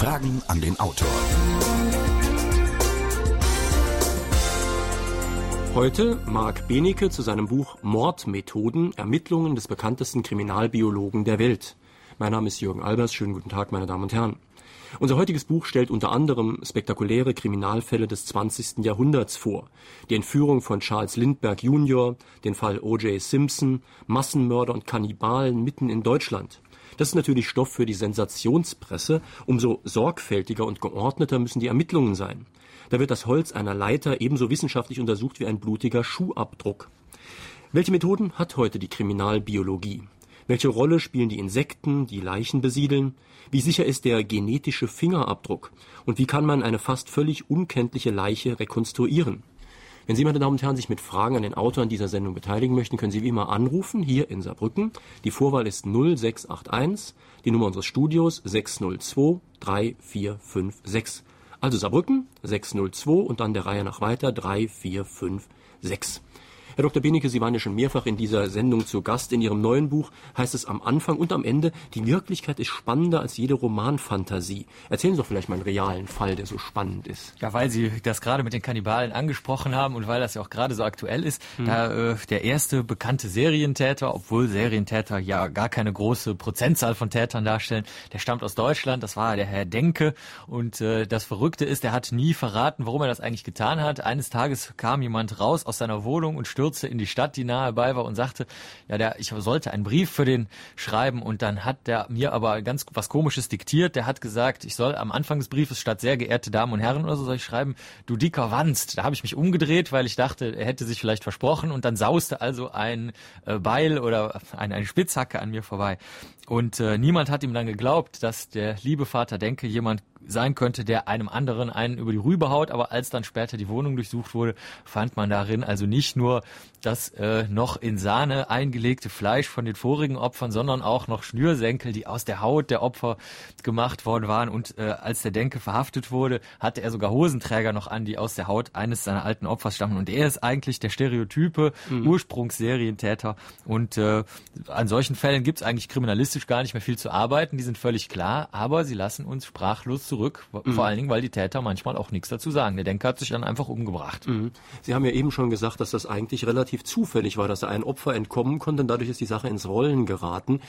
Fragen an den Autor. Heute Marc Benecke zu seinem Buch Mordmethoden, Ermittlungen des bekanntesten Kriminalbiologen der Welt. Mein Name ist Jürgen Albers. Schönen guten Tag, meine Damen und Herren. Unser heutiges Buch stellt unter anderem spektakuläre Kriminalfälle des 20. Jahrhunderts vor. Die Entführung von Charles Lindbergh Jr., den Fall O.J. Simpson, Massenmörder und Kannibalen mitten in Deutschland. Das ist natürlich Stoff für die Sensationspresse. Umso sorgfältiger und geordneter müssen die Ermittlungen sein. Da wird das Holz einer Leiter ebenso wissenschaftlich untersucht wie ein blutiger Schuhabdruck. Welche Methoden hat heute die Kriminalbiologie? Welche Rolle spielen die Insekten, die Leichen besiedeln? Wie sicher ist der genetische Fingerabdruck? Und wie kann man eine fast völlig unkenntliche Leiche rekonstruieren? Wenn Sie, meine Damen und Herren, sich mit Fragen an den Autor an dieser Sendung beteiligen möchten, können Sie wie immer anrufen, hier in Saarbrücken. Die Vorwahl ist 0681, die Nummer unseres Studios 602 3456. Also Saarbrücken 602 und dann der Reihe nach weiter 3456. Herr Dr. Benecke, Sie waren ja schon mehrfach in dieser Sendung zu Gast. In Ihrem neuen Buch heißt es am Anfang und am Ende, die Wirklichkeit ist spannender als jede Romanfantasie. Erzählen Sie doch vielleicht mal einen realen Fall, der so spannend ist. Ja, weil Sie das gerade mit den Kannibalen angesprochen haben und weil das ja auch gerade so aktuell ist, hm. da äh, der erste bekannte Serientäter, obwohl Serientäter ja gar keine große Prozentzahl von Tätern darstellen, der stammt aus Deutschland, das war der Herr Denke und äh, das Verrückte ist, er hat nie verraten, warum er das eigentlich getan hat. Eines Tages kam jemand raus aus seiner Wohnung und stürzte in die Stadt, die nahe bei war und sagte, ja, der, ich sollte einen Brief für den schreiben und dann hat der mir aber ganz was Komisches diktiert. Der hat gesagt, ich soll am Anfang des Briefes statt sehr geehrte Damen und Herren oder so soll ich schreiben, du dicker Wanst. Da habe ich mich umgedreht, weil ich dachte, er hätte sich vielleicht versprochen und dann sauste also ein äh, Beil oder ein, eine Spitzhacke an mir vorbei. Und äh, niemand hat ihm dann geglaubt, dass der liebe Vater Denke jemand sein könnte, der einem anderen einen über die Rübe haut. Aber als dann später die Wohnung durchsucht wurde, fand man darin also nicht nur das äh, noch in Sahne eingelegte Fleisch von den vorigen Opfern, sondern auch noch Schnürsenkel, die aus der Haut der Opfer gemacht worden waren. Und äh, als der Denke verhaftet wurde, hatte er sogar Hosenträger noch an, die aus der Haut eines seiner alten Opfers stammen. Und er ist eigentlich der stereotype mhm. Ursprungsserientäter. Und äh, an solchen Fällen gibt es eigentlich kriminalistisch gar nicht mehr viel zu arbeiten. Die sind völlig klar, aber sie lassen uns sprachlos zurück. Mhm. Vor allen Dingen, weil die Täter manchmal auch nichts dazu sagen. Der Denker hat sich dann einfach umgebracht. Mhm. Sie haben ja eben schon gesagt, dass das eigentlich relativ zufällig war, dass er ein Opfer entkommen konnte und dadurch ist die Sache ins Rollen geraten.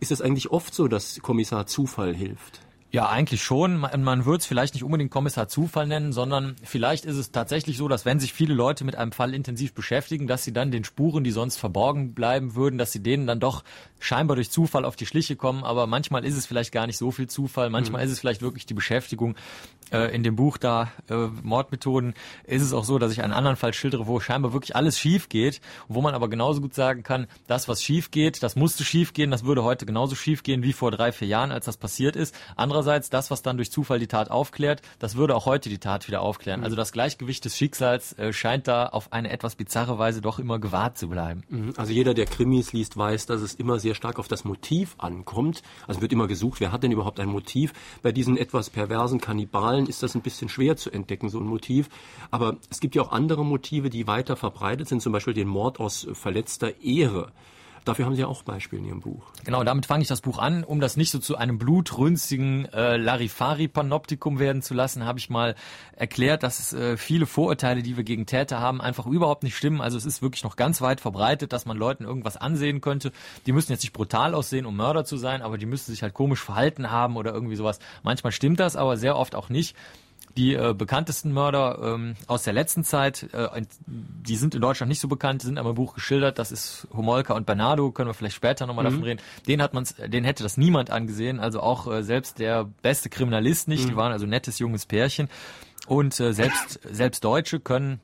Ist es eigentlich oft so, dass Kommissar Zufall hilft? Ja, eigentlich schon. Man, man würde es vielleicht nicht unbedingt Kommissar Zufall nennen, sondern vielleicht ist es tatsächlich so, dass wenn sich viele Leute mit einem Fall intensiv beschäftigen, dass sie dann den Spuren, die sonst verborgen bleiben würden, dass sie denen dann doch scheinbar durch Zufall auf die Schliche kommen. Aber manchmal ist es vielleicht gar nicht so viel Zufall. Manchmal mhm. ist es vielleicht wirklich die Beschäftigung. Äh, in dem Buch da äh, Mordmethoden ist es auch so, dass ich einen anderen Fall schildere, wo scheinbar wirklich alles schief geht, wo man aber genauso gut sagen kann, das, was schief geht, das musste schief gehen, das würde heute genauso schief gehen wie vor drei, vier Jahren, als das passiert ist. Andererseits, das, was dann durch Zufall die Tat aufklärt, das würde auch heute die Tat wieder aufklären. Mhm. Also das Gleichgewicht des Schicksals äh, scheint da auf eine etwas bizarre Weise doch immer gewahrt zu bleiben. Mhm. Also jeder, der Krimis liest, weiß, dass es immer sehr stark auf das Motiv ankommt. Also wird immer gesucht, wer hat denn überhaupt ein Motiv? Bei diesen etwas perversen Kannibalen ist das ein bisschen schwer zu entdecken, so ein Motiv. Aber es gibt ja auch andere Motive, die weiter verbreitet sind, zum Beispiel den Mord aus verletzter Ehre. Dafür haben Sie ja auch Beispiele in Ihrem Buch. Genau, damit fange ich das Buch an. Um das nicht so zu einem blutrünstigen äh, Larifari-Panoptikum werden zu lassen, habe ich mal erklärt, dass äh, viele Vorurteile, die wir gegen Täter haben, einfach überhaupt nicht stimmen. Also es ist wirklich noch ganz weit verbreitet, dass man Leuten irgendwas ansehen könnte. Die müssen jetzt nicht brutal aussehen, um Mörder zu sein, aber die müssen sich halt komisch verhalten haben oder irgendwie sowas. Manchmal stimmt das, aber sehr oft auch nicht. Die äh, bekanntesten Mörder ähm, aus der letzten Zeit, äh, die sind in Deutschland nicht so bekannt, sind aber im Buch geschildert. Das ist Homolka und Bernardo, können wir vielleicht später nochmal mhm. davon reden. Den hat man's, den hätte das niemand angesehen, also auch äh, selbst der beste Kriminalist nicht. Mhm. Die waren also nettes junges Pärchen. Und äh, selbst, selbst Deutsche können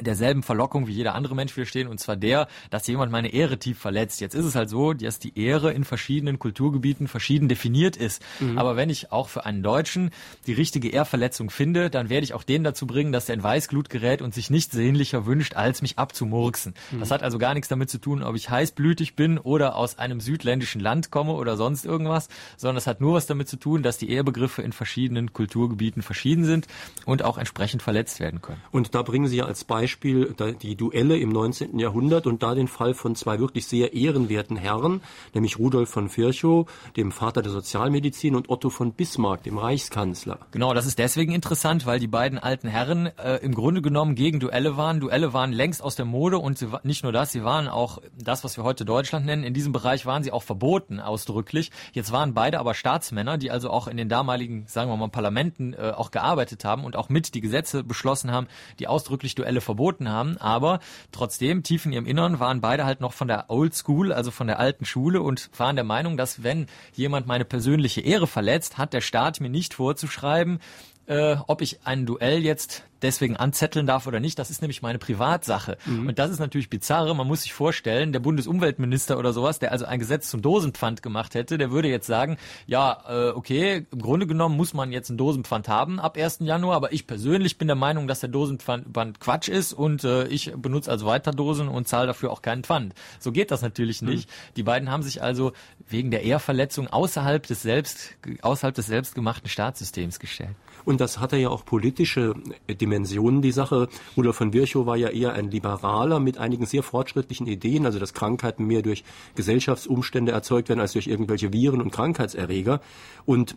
derselben Verlockung wie jeder andere Mensch widerstehen, und zwar der, dass jemand meine Ehre tief verletzt. Jetzt ist es halt so, dass die Ehre in verschiedenen Kulturgebieten verschieden definiert ist. Mhm. Aber wenn ich auch für einen Deutschen die richtige Ehrverletzung finde, dann werde ich auch den dazu bringen, dass er in Weißglut gerät und sich nichts sehnlicher wünscht, als mich abzumurksen. Mhm. Das hat also gar nichts damit zu tun, ob ich heißblütig bin oder aus einem südländischen Land komme oder sonst irgendwas, sondern es hat nur was damit zu tun, dass die Ehrbegriffe in verschiedenen Kulturgebieten verschieden sind und auch entsprechend verletzt werden können. Und da bringen Sie ja als Beispiel Beispiel die Duelle im 19. Jahrhundert und da den Fall von zwei wirklich sehr ehrenwerten Herren, nämlich Rudolf von Virchow, dem Vater der Sozialmedizin, und Otto von Bismarck, dem Reichskanzler. Genau, das ist deswegen interessant, weil die beiden alten Herren äh, im Grunde genommen gegen Duelle waren. Duelle waren längst aus der Mode und sie, nicht nur das, sie waren auch das, was wir heute Deutschland nennen. In diesem Bereich waren sie auch verboten, ausdrücklich. Jetzt waren beide aber Staatsmänner, die also auch in den damaligen, sagen wir mal, Parlamenten äh, auch gearbeitet haben und auch mit die Gesetze beschlossen haben, die ausdrücklich Duelle verboten haben. Aber trotzdem, tief in ihrem Innern waren beide halt noch von der Old School, also von der alten Schule und waren der Meinung, dass wenn jemand meine persönliche Ehre verletzt, hat der Staat mir nicht vorzuschreiben, äh, ob ich ein Duell jetzt deswegen anzetteln darf oder nicht. Das ist nämlich meine Privatsache. Mhm. Und das ist natürlich bizarre. Man muss sich vorstellen, der Bundesumweltminister oder sowas, der also ein Gesetz zum Dosenpfand gemacht hätte, der würde jetzt sagen, ja, äh, okay, im Grunde genommen muss man jetzt einen Dosenpfand haben ab 1. Januar, aber ich persönlich bin der Meinung, dass der Dosenpfand Quatsch ist und äh, ich benutze also weiter Dosen und zahle dafür auch keinen Pfand. So geht das natürlich mhm. nicht. Mhm. Die beiden haben sich also wegen der Ehrverletzung außerhalb des selbst außerhalb des selbstgemachten Staatssystems gestellt. Und das hatte ja auch politische Dimensionen, die Sache. Rudolf von Virchow war ja eher ein Liberaler mit einigen sehr fortschrittlichen Ideen, also dass Krankheiten mehr durch Gesellschaftsumstände erzeugt werden als durch irgendwelche Viren und Krankheitserreger. Und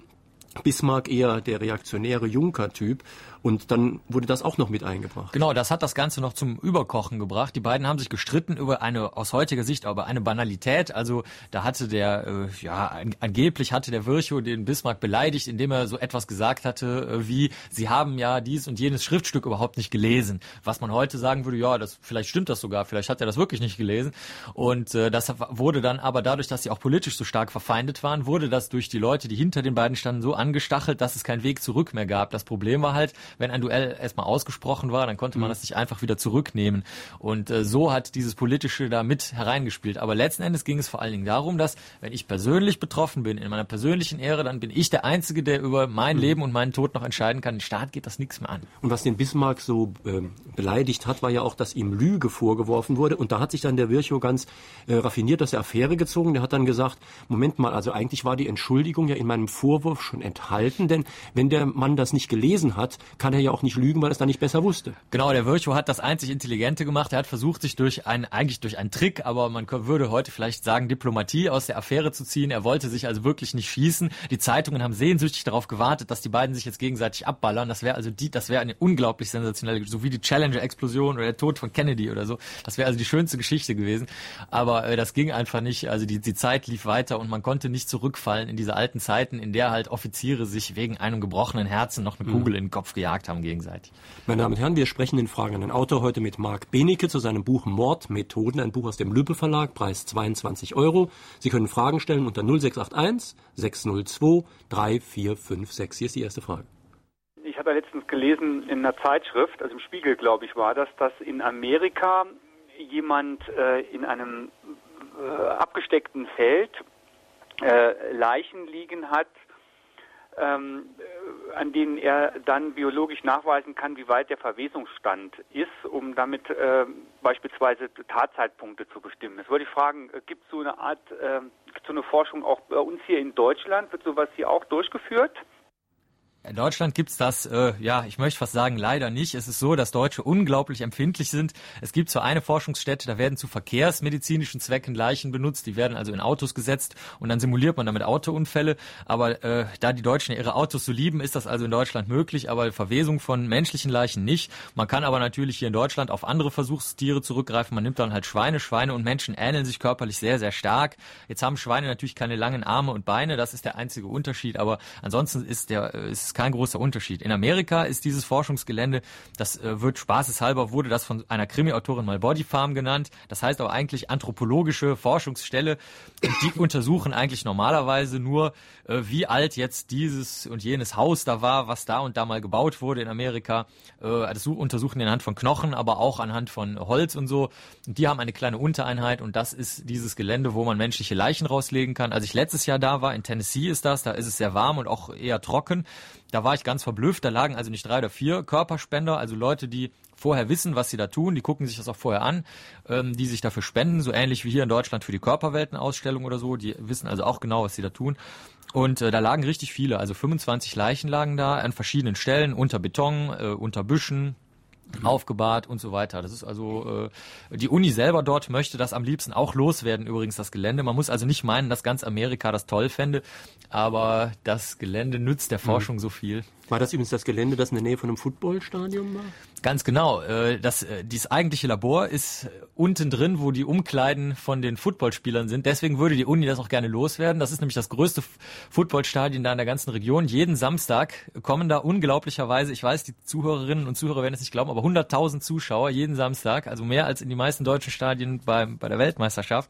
Bismarck eher der reaktionäre Juncker-Typ. Und dann wurde das auch noch mit eingebracht. Genau, das hat das Ganze noch zum Überkochen gebracht. Die beiden haben sich gestritten über eine, aus heutiger Sicht, aber eine Banalität. Also da hatte der, äh, ja, angeblich hatte der Virchow den Bismarck beleidigt, indem er so etwas gesagt hatte, äh, wie, sie haben ja dies und jenes Schriftstück überhaupt nicht gelesen. Was man heute sagen würde, ja, das, vielleicht stimmt das sogar, vielleicht hat er das wirklich nicht gelesen. Und äh, das wurde dann aber dadurch, dass sie auch politisch so stark verfeindet waren, wurde das durch die Leute, die hinter den beiden standen, so angestachelt, dass es keinen Weg zurück mehr gab. Das Problem war halt, wenn ein Duell erstmal ausgesprochen war, dann konnte man mhm. das nicht einfach wieder zurücknehmen. Und äh, so hat dieses Politische da mit hereingespielt. Aber letzten Endes ging es vor allen Dingen darum, dass, wenn ich persönlich betroffen bin, in meiner persönlichen Ehre, dann bin ich der Einzige, der über mein mhm. Leben und meinen Tod noch entscheiden kann. Den Staat geht das nichts mehr an. Und was den Bismarck so äh, beleidigt hat, war ja auch, dass ihm Lüge vorgeworfen wurde. Und da hat sich dann der Virchow ganz äh, raffiniert aus der Affäre gezogen. Der hat dann gesagt, Moment mal, also eigentlich war die Entschuldigung ja in meinem Vorwurf schon enthalten, denn wenn der Mann das nicht gelesen hat, kann er ja auch nicht lügen, weil er es dann nicht besser wusste. Genau, der Virchow hat das einzig Intelligente gemacht. Er hat versucht, sich durch ein, eigentlich durch einen Trick, aber man würde heute vielleicht sagen, Diplomatie aus der Affäre zu ziehen. Er wollte sich also wirklich nicht schießen. Die Zeitungen haben sehnsüchtig darauf gewartet, dass die beiden sich jetzt gegenseitig abballern. Das wäre also die, das wäre eine unglaublich sensationelle, so wie die Challenger-Explosion oder der Tod von Kennedy oder so. Das wäre also die schönste Geschichte gewesen. Aber äh, das ging einfach nicht. Also die, die Zeit lief weiter und man konnte nicht zurückfallen in diese alten Zeiten, in der halt Offiziere sich wegen einem gebrochenen Herzen noch eine mhm. Kugel mhm. in den Kopf gejagt haben gegenseitig. Meine Damen und Herren, wir sprechen in Fragen an den Autor heute mit Marc Benecke zu seinem Buch Mordmethoden, ein Buch aus dem Lübbe Verlag, Preis 22 Euro. Sie können Fragen stellen unter 0681 602 3456. Hier ist die erste Frage. Ich habe letztens gelesen in einer Zeitschrift, also im Spiegel, glaube ich, war das, dass in Amerika jemand äh, in einem äh, abgesteckten Feld äh, Leichen liegen hat, ähm, an denen er dann biologisch nachweisen kann, wie weit der Verwesungsstand ist, um damit äh, beispielsweise Tatzeitpunkte zu bestimmen. Jetzt wollte ich fragen, äh, gibt es so eine Art, äh, so eine Forschung auch bei uns hier in Deutschland? Wird sowas hier auch durchgeführt? In Deutschland gibt's das, äh, ja, ich möchte fast sagen, leider nicht. Es ist so, dass Deutsche unglaublich empfindlich sind. Es gibt zwar eine Forschungsstätte, da werden zu verkehrsmedizinischen Zwecken Leichen benutzt, die werden also in Autos gesetzt und dann simuliert man damit Autounfälle. Aber äh, da die Deutschen ihre Autos so lieben, ist das also in Deutschland möglich, aber Verwesung von menschlichen Leichen nicht. Man kann aber natürlich hier in Deutschland auf andere Versuchstiere zurückgreifen. Man nimmt dann halt Schweine. Schweine und Menschen ähneln sich körperlich sehr, sehr stark. Jetzt haben Schweine natürlich keine langen Arme und Beine, das ist der einzige Unterschied, aber ansonsten ist der äh, ist ist kein großer Unterschied. In Amerika ist dieses Forschungsgelände, das äh, wird spaßeshalber, wurde das von einer Krimi-Autorin mal Body Farm genannt. Das heißt aber eigentlich anthropologische Forschungsstelle. die untersuchen eigentlich normalerweise nur, äh, wie alt jetzt dieses und jenes Haus da war, was da und da mal gebaut wurde in Amerika. Äh, das untersuchen anhand von Knochen, aber auch anhand von Holz und so. Und die haben eine kleine Untereinheit und das ist dieses Gelände, wo man menschliche Leichen rauslegen kann. Als ich letztes Jahr da war, in Tennessee ist das, da ist es sehr warm und auch eher trocken. Da war ich ganz verblüfft. Da lagen also nicht drei oder vier Körperspender, also Leute, die vorher wissen, was sie da tun. Die gucken sich das auch vorher an, ähm, die sich dafür spenden, so ähnlich wie hier in Deutschland für die Körperweltenausstellung oder so. Die wissen also auch genau, was sie da tun. Und äh, da lagen richtig viele, also 25 Leichen lagen da an verschiedenen Stellen, unter Beton, äh, unter Büschen. Aufgebahrt und so weiter. Das ist also äh, die Uni selber dort möchte das am liebsten auch loswerden, übrigens das Gelände. Man muss also nicht meinen, dass ganz Amerika das toll fände, aber das Gelände nützt der mhm. Forschung mhm. so viel. War das übrigens das Gelände, das in der Nähe von einem Footballstadion war? Ganz genau. Äh, das, äh, dieses eigentliche Labor ist unten drin, wo die Umkleiden von den Footballspielern sind. Deswegen würde die Uni das auch gerne loswerden. Das ist nämlich das größte Footballstadion da in der ganzen Region. Jeden Samstag kommen da unglaublicherweise, ich weiß, die Zuhörerinnen und Zuhörer werden es nicht glauben, aber 100.000 Zuschauer jeden Samstag, also mehr als in die meisten deutschen Stadien bei, bei der Weltmeisterschaft.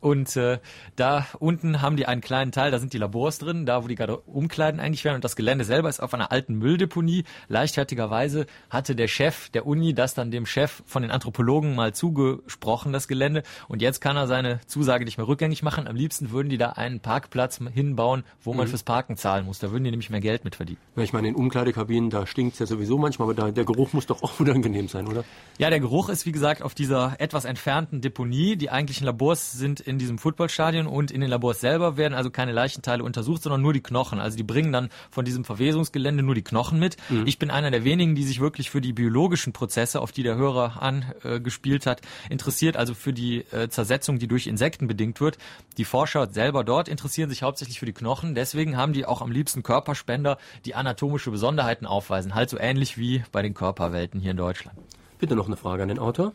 Und äh, da unten haben die einen kleinen Teil, da sind die Labors drin, da wo die gerade umkleiden eigentlich werden. Und das Gelände selber ist auf einer alten Mülldeponie. Leichtfertigerweise hatte der Chef der Uni das dann dem Chef von den Anthropologen mal zugesprochen, das Gelände. Und jetzt kann er seine Zusage nicht mehr rückgängig machen. Am liebsten würden die da einen Parkplatz hinbauen, wo man mhm. fürs Parken zahlen muss. Da würden die nämlich mehr Geld mit verdienen. Ja, ich meine, in Umkleidekabinen, da stinkt's ja sowieso manchmal, aber da, der Geruch muss doch auch unangenehm sein, oder? Ja, der Geruch ist, wie gesagt, auf dieser etwas entfernten Deponie. Die eigentlichen Labors sind in diesem Footballstadion und in den Labors selber werden also keine Leichenteile untersucht, sondern nur die Knochen. Also die bringen dann von diesem Verwesungsgelände nur die Knochen mit. Mhm. Ich bin einer der wenigen, die sich wirklich für die biologischen Prozesse, auf die der Hörer angespielt äh, hat, interessiert, also für die äh, Zersetzung, die durch Insekten bedingt wird. Die Forscher selber dort interessieren sich hauptsächlich für die Knochen. Deswegen haben die auch am liebsten Körperspender, die anatomische Besonderheiten aufweisen. Halt so ähnlich wie bei den Körperwelten hier in Deutschland. Bitte noch eine Frage an den Autor.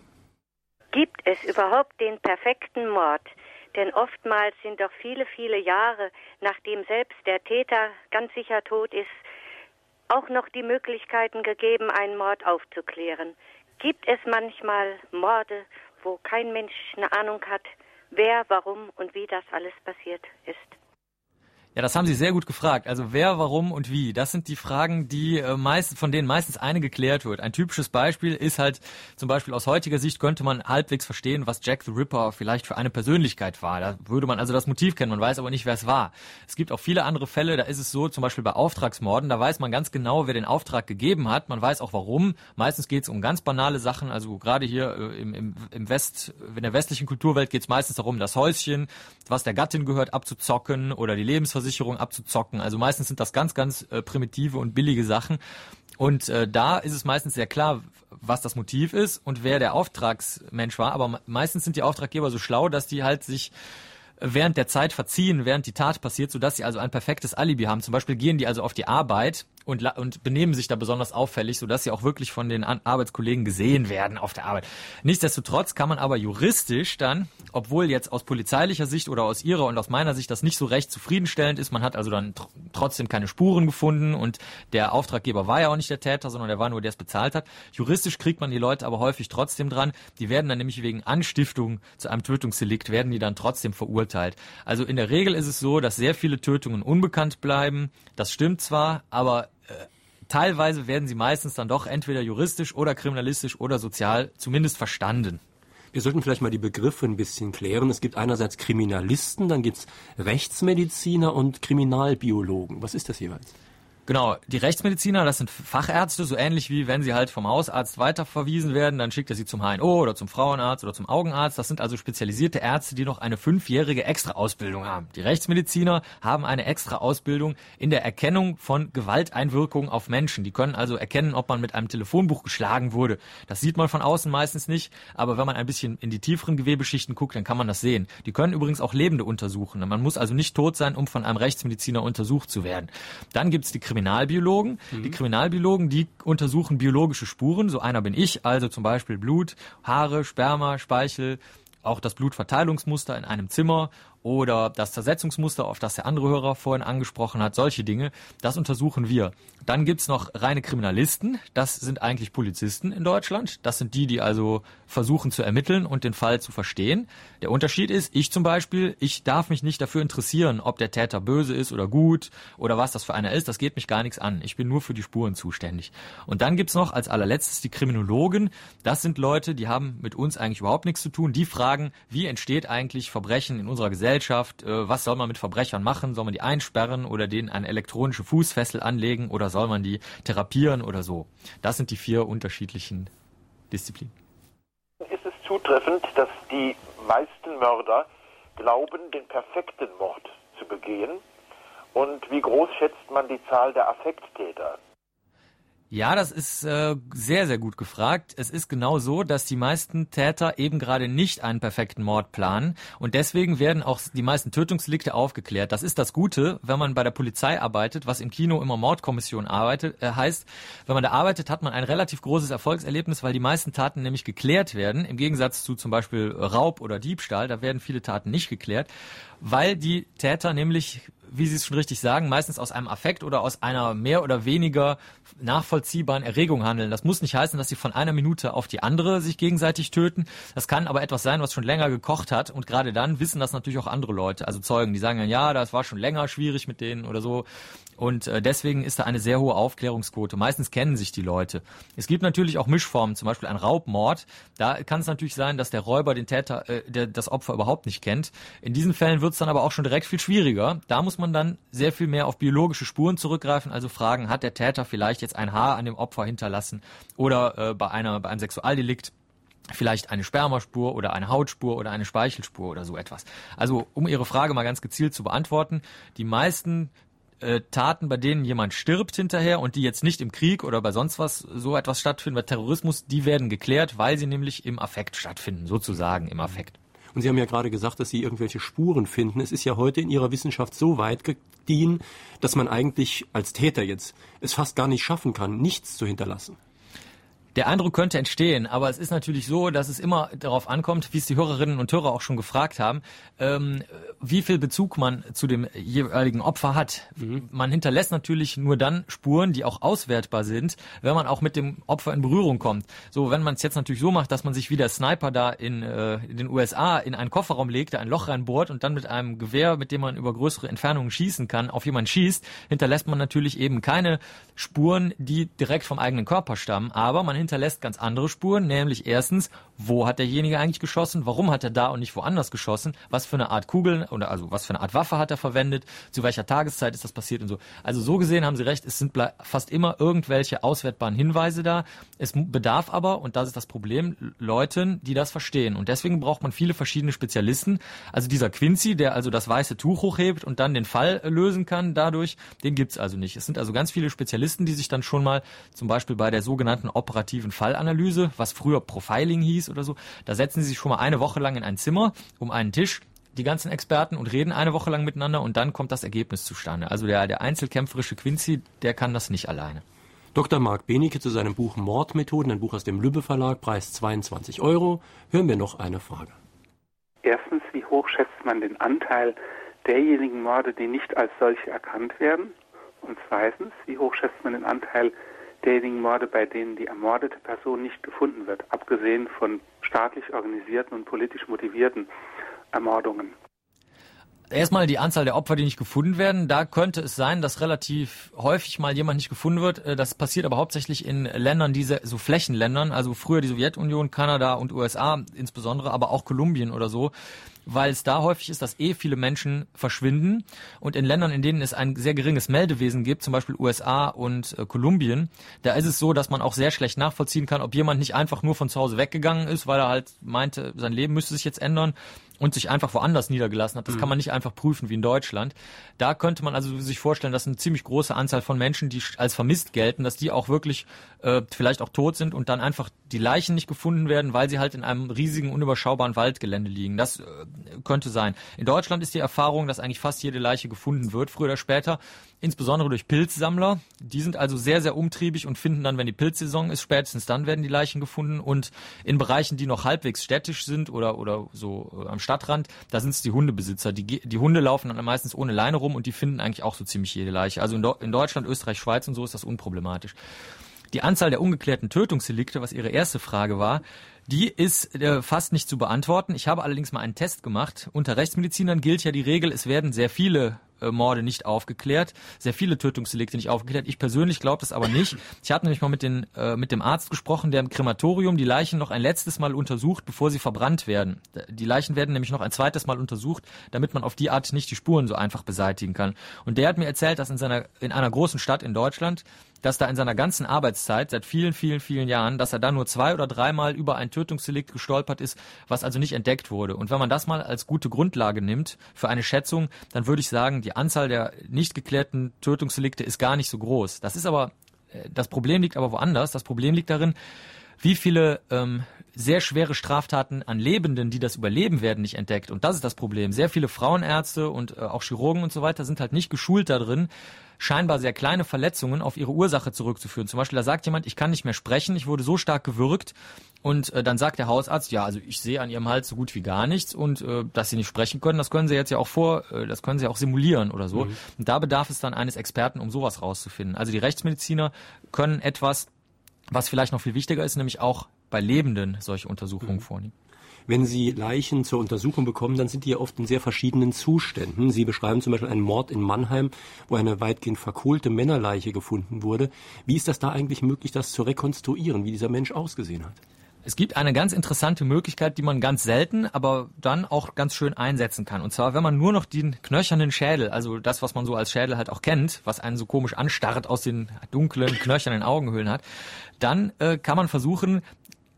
Gibt es überhaupt den perfekten Mord? Denn oftmals sind doch viele, viele Jahre, nachdem selbst der Täter ganz sicher tot ist, auch noch die Möglichkeiten gegeben, einen Mord aufzuklären. Gibt es manchmal Morde, wo kein Mensch eine Ahnung hat, wer, warum und wie das alles passiert ist? Ja, das haben Sie sehr gut gefragt. Also wer, warum und wie. Das sind die Fragen, die äh, meist, von denen meistens eine geklärt wird. Ein typisches Beispiel ist halt zum Beispiel aus heutiger Sicht könnte man halbwegs verstehen, was Jack the Ripper vielleicht für eine Persönlichkeit war. Da würde man also das Motiv kennen, man weiß aber nicht, wer es war. Es gibt auch viele andere Fälle, da ist es so, zum Beispiel bei Auftragsmorden, da weiß man ganz genau, wer den Auftrag gegeben hat. Man weiß auch warum. Meistens geht es um ganz banale Sachen. Also gerade hier äh, im, im, im West, in der westlichen Kulturwelt geht es meistens darum, das Häuschen, was der Gattin gehört, abzuzocken oder die Lebensversicherung Versicherung abzuzocken. Also meistens sind das ganz, ganz äh, primitive und billige Sachen. Und äh, da ist es meistens sehr klar, was das Motiv ist und wer der Auftragsmensch war. Aber meistens sind die Auftraggeber so schlau, dass die halt sich während der Zeit verziehen, während die Tat passiert, sodass sie also ein perfektes Alibi haben. Zum Beispiel gehen die also auf die Arbeit und, und benehmen sich da besonders auffällig, sodass sie auch wirklich von den Arbeitskollegen gesehen werden auf der Arbeit. Nichtsdestotrotz kann man aber juristisch dann, obwohl jetzt aus polizeilicher Sicht oder aus ihrer und aus meiner Sicht das nicht so recht zufriedenstellend ist, man hat also dann tr trotzdem keine Spuren gefunden und der Auftraggeber war ja auch nicht der Täter, sondern der war nur, der es bezahlt hat. Juristisch kriegt man die Leute aber häufig trotzdem dran. Die werden dann nämlich wegen Anstiftung zu einem Tötungsdelikt, werden die dann trotzdem verurteilt. Also in der Regel ist es so, dass sehr viele Tötungen unbekannt bleiben. Das stimmt zwar, aber teilweise werden sie meistens dann doch entweder juristisch oder kriminalistisch oder sozial zumindest verstanden. Wir sollten vielleicht mal die Begriffe ein bisschen klären. Es gibt einerseits Kriminalisten, dann gibt es Rechtsmediziner und Kriminalbiologen. Was ist das jeweils? Genau, die Rechtsmediziner, das sind Fachärzte, so ähnlich wie wenn sie halt vom Hausarzt weiterverwiesen werden, dann schickt er sie zum HNO oder zum Frauenarzt oder zum Augenarzt. Das sind also spezialisierte Ärzte, die noch eine fünfjährige Extra-Ausbildung haben. Die Rechtsmediziner haben eine Extra-Ausbildung in der Erkennung von Gewalteinwirkungen auf Menschen. Die können also erkennen, ob man mit einem Telefonbuch geschlagen wurde. Das sieht man von außen meistens nicht, aber wenn man ein bisschen in die tieferen Gewebeschichten guckt, dann kann man das sehen. Die können übrigens auch Lebende untersuchen. Man muss also nicht tot sein, um von einem Rechtsmediziner untersucht zu werden. Dann gibt's die Kriminalbiologen. Mhm. Die Kriminalbiologen, die untersuchen biologische Spuren. So einer bin ich, also zum Beispiel Blut, Haare, Sperma, Speichel, auch das Blutverteilungsmuster in einem Zimmer oder das Zersetzungsmuster, auf das der andere Hörer vorhin angesprochen hat, solche Dinge, das untersuchen wir. Dann gibt's noch reine Kriminalisten, das sind eigentlich Polizisten in Deutschland. Das sind die, die also versuchen zu ermitteln und den Fall zu verstehen. Der Unterschied ist, ich zum Beispiel, ich darf mich nicht dafür interessieren, ob der Täter böse ist oder gut oder was das für einer ist. Das geht mich gar nichts an. Ich bin nur für die Spuren zuständig. Und dann gibt's noch als allerletztes die Kriminologen. Das sind Leute, die haben mit uns eigentlich überhaupt nichts zu tun. Die fragen, wie entsteht eigentlich Verbrechen in unserer Gesellschaft? Äh, was soll man mit Verbrechern machen? Soll man die einsperren oder denen eine elektronische Fußfessel anlegen oder soll man die therapieren oder so? Das sind die vier unterschiedlichen Disziplinen. Ist es zutreffend, dass die meisten Mörder glauben, den perfekten Mord zu begehen? Und wie groß schätzt man die Zahl der Affekttäter? Ja, das ist äh, sehr, sehr gut gefragt. Es ist genau so, dass die meisten Täter eben gerade nicht einen perfekten Mord planen und deswegen werden auch die meisten Tötungsdelikte aufgeklärt. Das ist das Gute, wenn man bei der Polizei arbeitet, was im Kino immer Mordkommission arbeitet, äh, heißt, wenn man da arbeitet, hat man ein relativ großes Erfolgserlebnis, weil die meisten Taten nämlich geklärt werden, im Gegensatz zu zum Beispiel Raub oder Diebstahl, da werden viele Taten nicht geklärt, weil die Täter nämlich wie Sie es schon richtig sagen, meistens aus einem Affekt oder aus einer mehr oder weniger nachvollziehbaren Erregung handeln. Das muss nicht heißen, dass sie von einer Minute auf die andere sich gegenseitig töten. Das kann aber etwas sein, was schon länger gekocht hat. Und gerade dann wissen das natürlich auch andere Leute, also Zeugen, die sagen dann, ja, das war schon länger schwierig mit denen oder so. Und äh, deswegen ist da eine sehr hohe Aufklärungsquote. Meistens kennen sich die Leute. Es gibt natürlich auch Mischformen, zum Beispiel ein Raubmord. Da kann es natürlich sein, dass der Räuber den Täter, äh, der, das Opfer überhaupt nicht kennt. In diesen Fällen wird es dann aber auch schon direkt viel schwieriger. Da muss man dann sehr viel mehr auf biologische Spuren zurückgreifen, also fragen, hat der Täter vielleicht jetzt ein Haar an dem Opfer hinterlassen oder äh, bei einer bei einem Sexualdelikt vielleicht eine Spermaspur oder eine Hautspur oder eine Speichelspur oder so etwas. Also um Ihre Frage mal ganz gezielt zu beantworten, die meisten äh, Taten, bei denen jemand stirbt hinterher und die jetzt nicht im Krieg oder bei sonst was so etwas stattfinden, bei Terrorismus, die werden geklärt, weil sie nämlich im Affekt stattfinden, sozusagen im Affekt. Und Sie haben ja gerade gesagt, dass Sie irgendwelche Spuren finden. Es ist ja heute in Ihrer Wissenschaft so weit gediehen, dass man eigentlich als Täter jetzt es fast gar nicht schaffen kann, nichts zu hinterlassen. Der Eindruck könnte entstehen, aber es ist natürlich so, dass es immer darauf ankommt, wie es die Hörerinnen und Hörer auch schon gefragt haben, ähm, wie viel Bezug man zu dem jeweiligen Opfer hat. Mhm. Man hinterlässt natürlich nur dann Spuren, die auch auswertbar sind, wenn man auch mit dem Opfer in Berührung kommt. So, wenn man es jetzt natürlich so macht, dass man sich wie der Sniper da in, äh, in den USA in einen Kofferraum legt, da ein Loch reinbohrt und dann mit einem Gewehr, mit dem man über größere Entfernungen schießen kann, auf jemanden schießt, hinterlässt man natürlich eben keine Spuren, die direkt vom eigenen Körper stammen, aber man hinterlässt ganz andere Spuren, nämlich erstens, wo hat derjenige eigentlich geschossen, warum hat er da und nicht woanders geschossen, was für eine Art Kugeln oder also was für eine Art Waffe hat er verwendet, zu welcher Tageszeit ist das passiert und so. Also so gesehen haben Sie recht, es sind fast immer irgendwelche auswertbaren Hinweise da. Es bedarf aber, und das ist das Problem, Leuten, die das verstehen. Und deswegen braucht man viele verschiedene Spezialisten. Also dieser Quincy, der also das weiße Tuch hochhebt und dann den Fall lösen kann dadurch, den gibt's also nicht. Es sind also ganz viele Spezialisten, die sich dann schon mal zum Beispiel bei der sogenannten operativen Fallanalyse, was früher Profiling hieß oder so, da setzen sie sich schon mal eine Woche lang in ein Zimmer um einen Tisch die ganzen Experten und reden eine Woche lang miteinander und dann kommt das Ergebnis zustande. Also der, der einzelkämpferische Quincy, der kann das nicht alleine. Dr. Marc Benecke zu seinem Buch Mordmethoden, ein Buch aus dem Lübbe Verlag, Preis 22 Euro. Hören wir noch eine Frage. Erstens, wie hoch schätzt man den Anteil derjenigen Morde, die nicht als solche erkannt werden? Und zweitens, wie hoch schätzt man den Anteil derjenigen Morde, bei denen die ermordete Person nicht gefunden wird, abgesehen von staatlich organisierten und politisch motivierten Ermordungen. Erstmal die Anzahl der Opfer, die nicht gefunden werden. Da könnte es sein, dass relativ häufig mal jemand nicht gefunden wird. Äh, das passiert aber hauptsächlich in Ländern, diese so Flächenländern, also früher die Sowjetunion, Kanada und USA insbesondere, aber auch Kolumbien oder so weil es da häufig ist, dass eh viele Menschen verschwinden und in Ländern, in denen es ein sehr geringes Meldewesen gibt, zum Beispiel USA und äh, Kolumbien, da ist es so, dass man auch sehr schlecht nachvollziehen kann, ob jemand nicht einfach nur von zu Hause weggegangen ist, weil er halt meinte, sein Leben müsste sich jetzt ändern und sich einfach woanders niedergelassen hat. Das mhm. kann man nicht einfach prüfen wie in Deutschland. Da könnte man also sich vorstellen, dass eine ziemlich große Anzahl von Menschen, die als vermisst gelten, dass die auch wirklich äh, vielleicht auch tot sind und dann einfach die Leichen nicht gefunden werden, weil sie halt in einem riesigen, unüberschaubaren Waldgelände liegen. Das äh, könnte sein. In Deutschland ist die Erfahrung, dass eigentlich fast jede Leiche gefunden wird, früher oder später insbesondere durch Pilzsammler. Die sind also sehr, sehr umtriebig und finden dann, wenn die Pilzsaison ist, spätestens dann werden die Leichen gefunden. Und in Bereichen, die noch halbwegs städtisch sind oder, oder so äh, am Stadtrand, da sind es die Hundebesitzer. Die, die Hunde laufen dann meistens ohne Leine rum und die finden eigentlich auch so ziemlich jede Leiche. Also in, in Deutschland, Österreich, Schweiz und so ist das unproblematisch. Die Anzahl der ungeklärten Tötungsdelikte, was Ihre erste Frage war, die ist äh, fast nicht zu beantworten. Ich habe allerdings mal einen Test gemacht. Unter Rechtsmedizinern gilt ja die Regel, es werden sehr viele Morde nicht aufgeklärt, sehr viele Tötungsdelikte nicht aufgeklärt. Ich persönlich glaube das aber nicht. Ich hatte nämlich mal mit, den, äh, mit dem Arzt gesprochen, der im Krematorium die Leichen noch ein letztes Mal untersucht, bevor sie verbrannt werden. Die Leichen werden nämlich noch ein zweites Mal untersucht, damit man auf die Art nicht die Spuren so einfach beseitigen kann. Und der hat mir erzählt, dass in, seiner, in einer großen Stadt in Deutschland dass da in seiner ganzen Arbeitszeit, seit vielen, vielen, vielen Jahren, dass er da nur zwei oder dreimal über ein Tötungsdelikt gestolpert ist, was also nicht entdeckt wurde. Und wenn man das mal als gute Grundlage nimmt für eine Schätzung, dann würde ich sagen, die Anzahl der nicht geklärten Tötungsdelikte ist gar nicht so groß. Das ist aber Das Problem liegt aber woanders. Das Problem liegt darin, wie viele ähm, sehr schwere Straftaten an Lebenden, die das überleben, werden nicht entdeckt. Und das ist das Problem. Sehr viele Frauenärzte und äh, auch Chirurgen und so weiter sind halt nicht geschult darin, scheinbar sehr kleine Verletzungen auf ihre Ursache zurückzuführen. Zum Beispiel, da sagt jemand, ich kann nicht mehr sprechen, ich wurde so stark gewürgt. Und äh, dann sagt der Hausarzt, ja, also ich sehe an ihrem Hals so gut wie gar nichts und äh, dass sie nicht sprechen können, das können sie jetzt ja auch vor, äh, das können sie auch simulieren oder so. Mhm. Und da bedarf es dann eines Experten, um sowas rauszufinden. Also die Rechtsmediziner können etwas, was vielleicht noch viel wichtiger ist, nämlich auch bei Lebenden solche Untersuchungen mhm. vornehmen. Wenn Sie Leichen zur Untersuchung bekommen, dann sind die ja oft in sehr verschiedenen Zuständen. Sie beschreiben zum Beispiel einen Mord in Mannheim, wo eine weitgehend verkohlte Männerleiche gefunden wurde. Wie ist das da eigentlich möglich, das zu rekonstruieren, wie dieser Mensch ausgesehen hat? Es gibt eine ganz interessante Möglichkeit, die man ganz selten, aber dann auch ganz schön einsetzen kann. Und zwar, wenn man nur noch den knöchernen Schädel, also das, was man so als Schädel halt auch kennt, was einen so komisch anstarrt aus den dunklen, knöchernen Augenhöhlen hat, dann äh, kann man versuchen,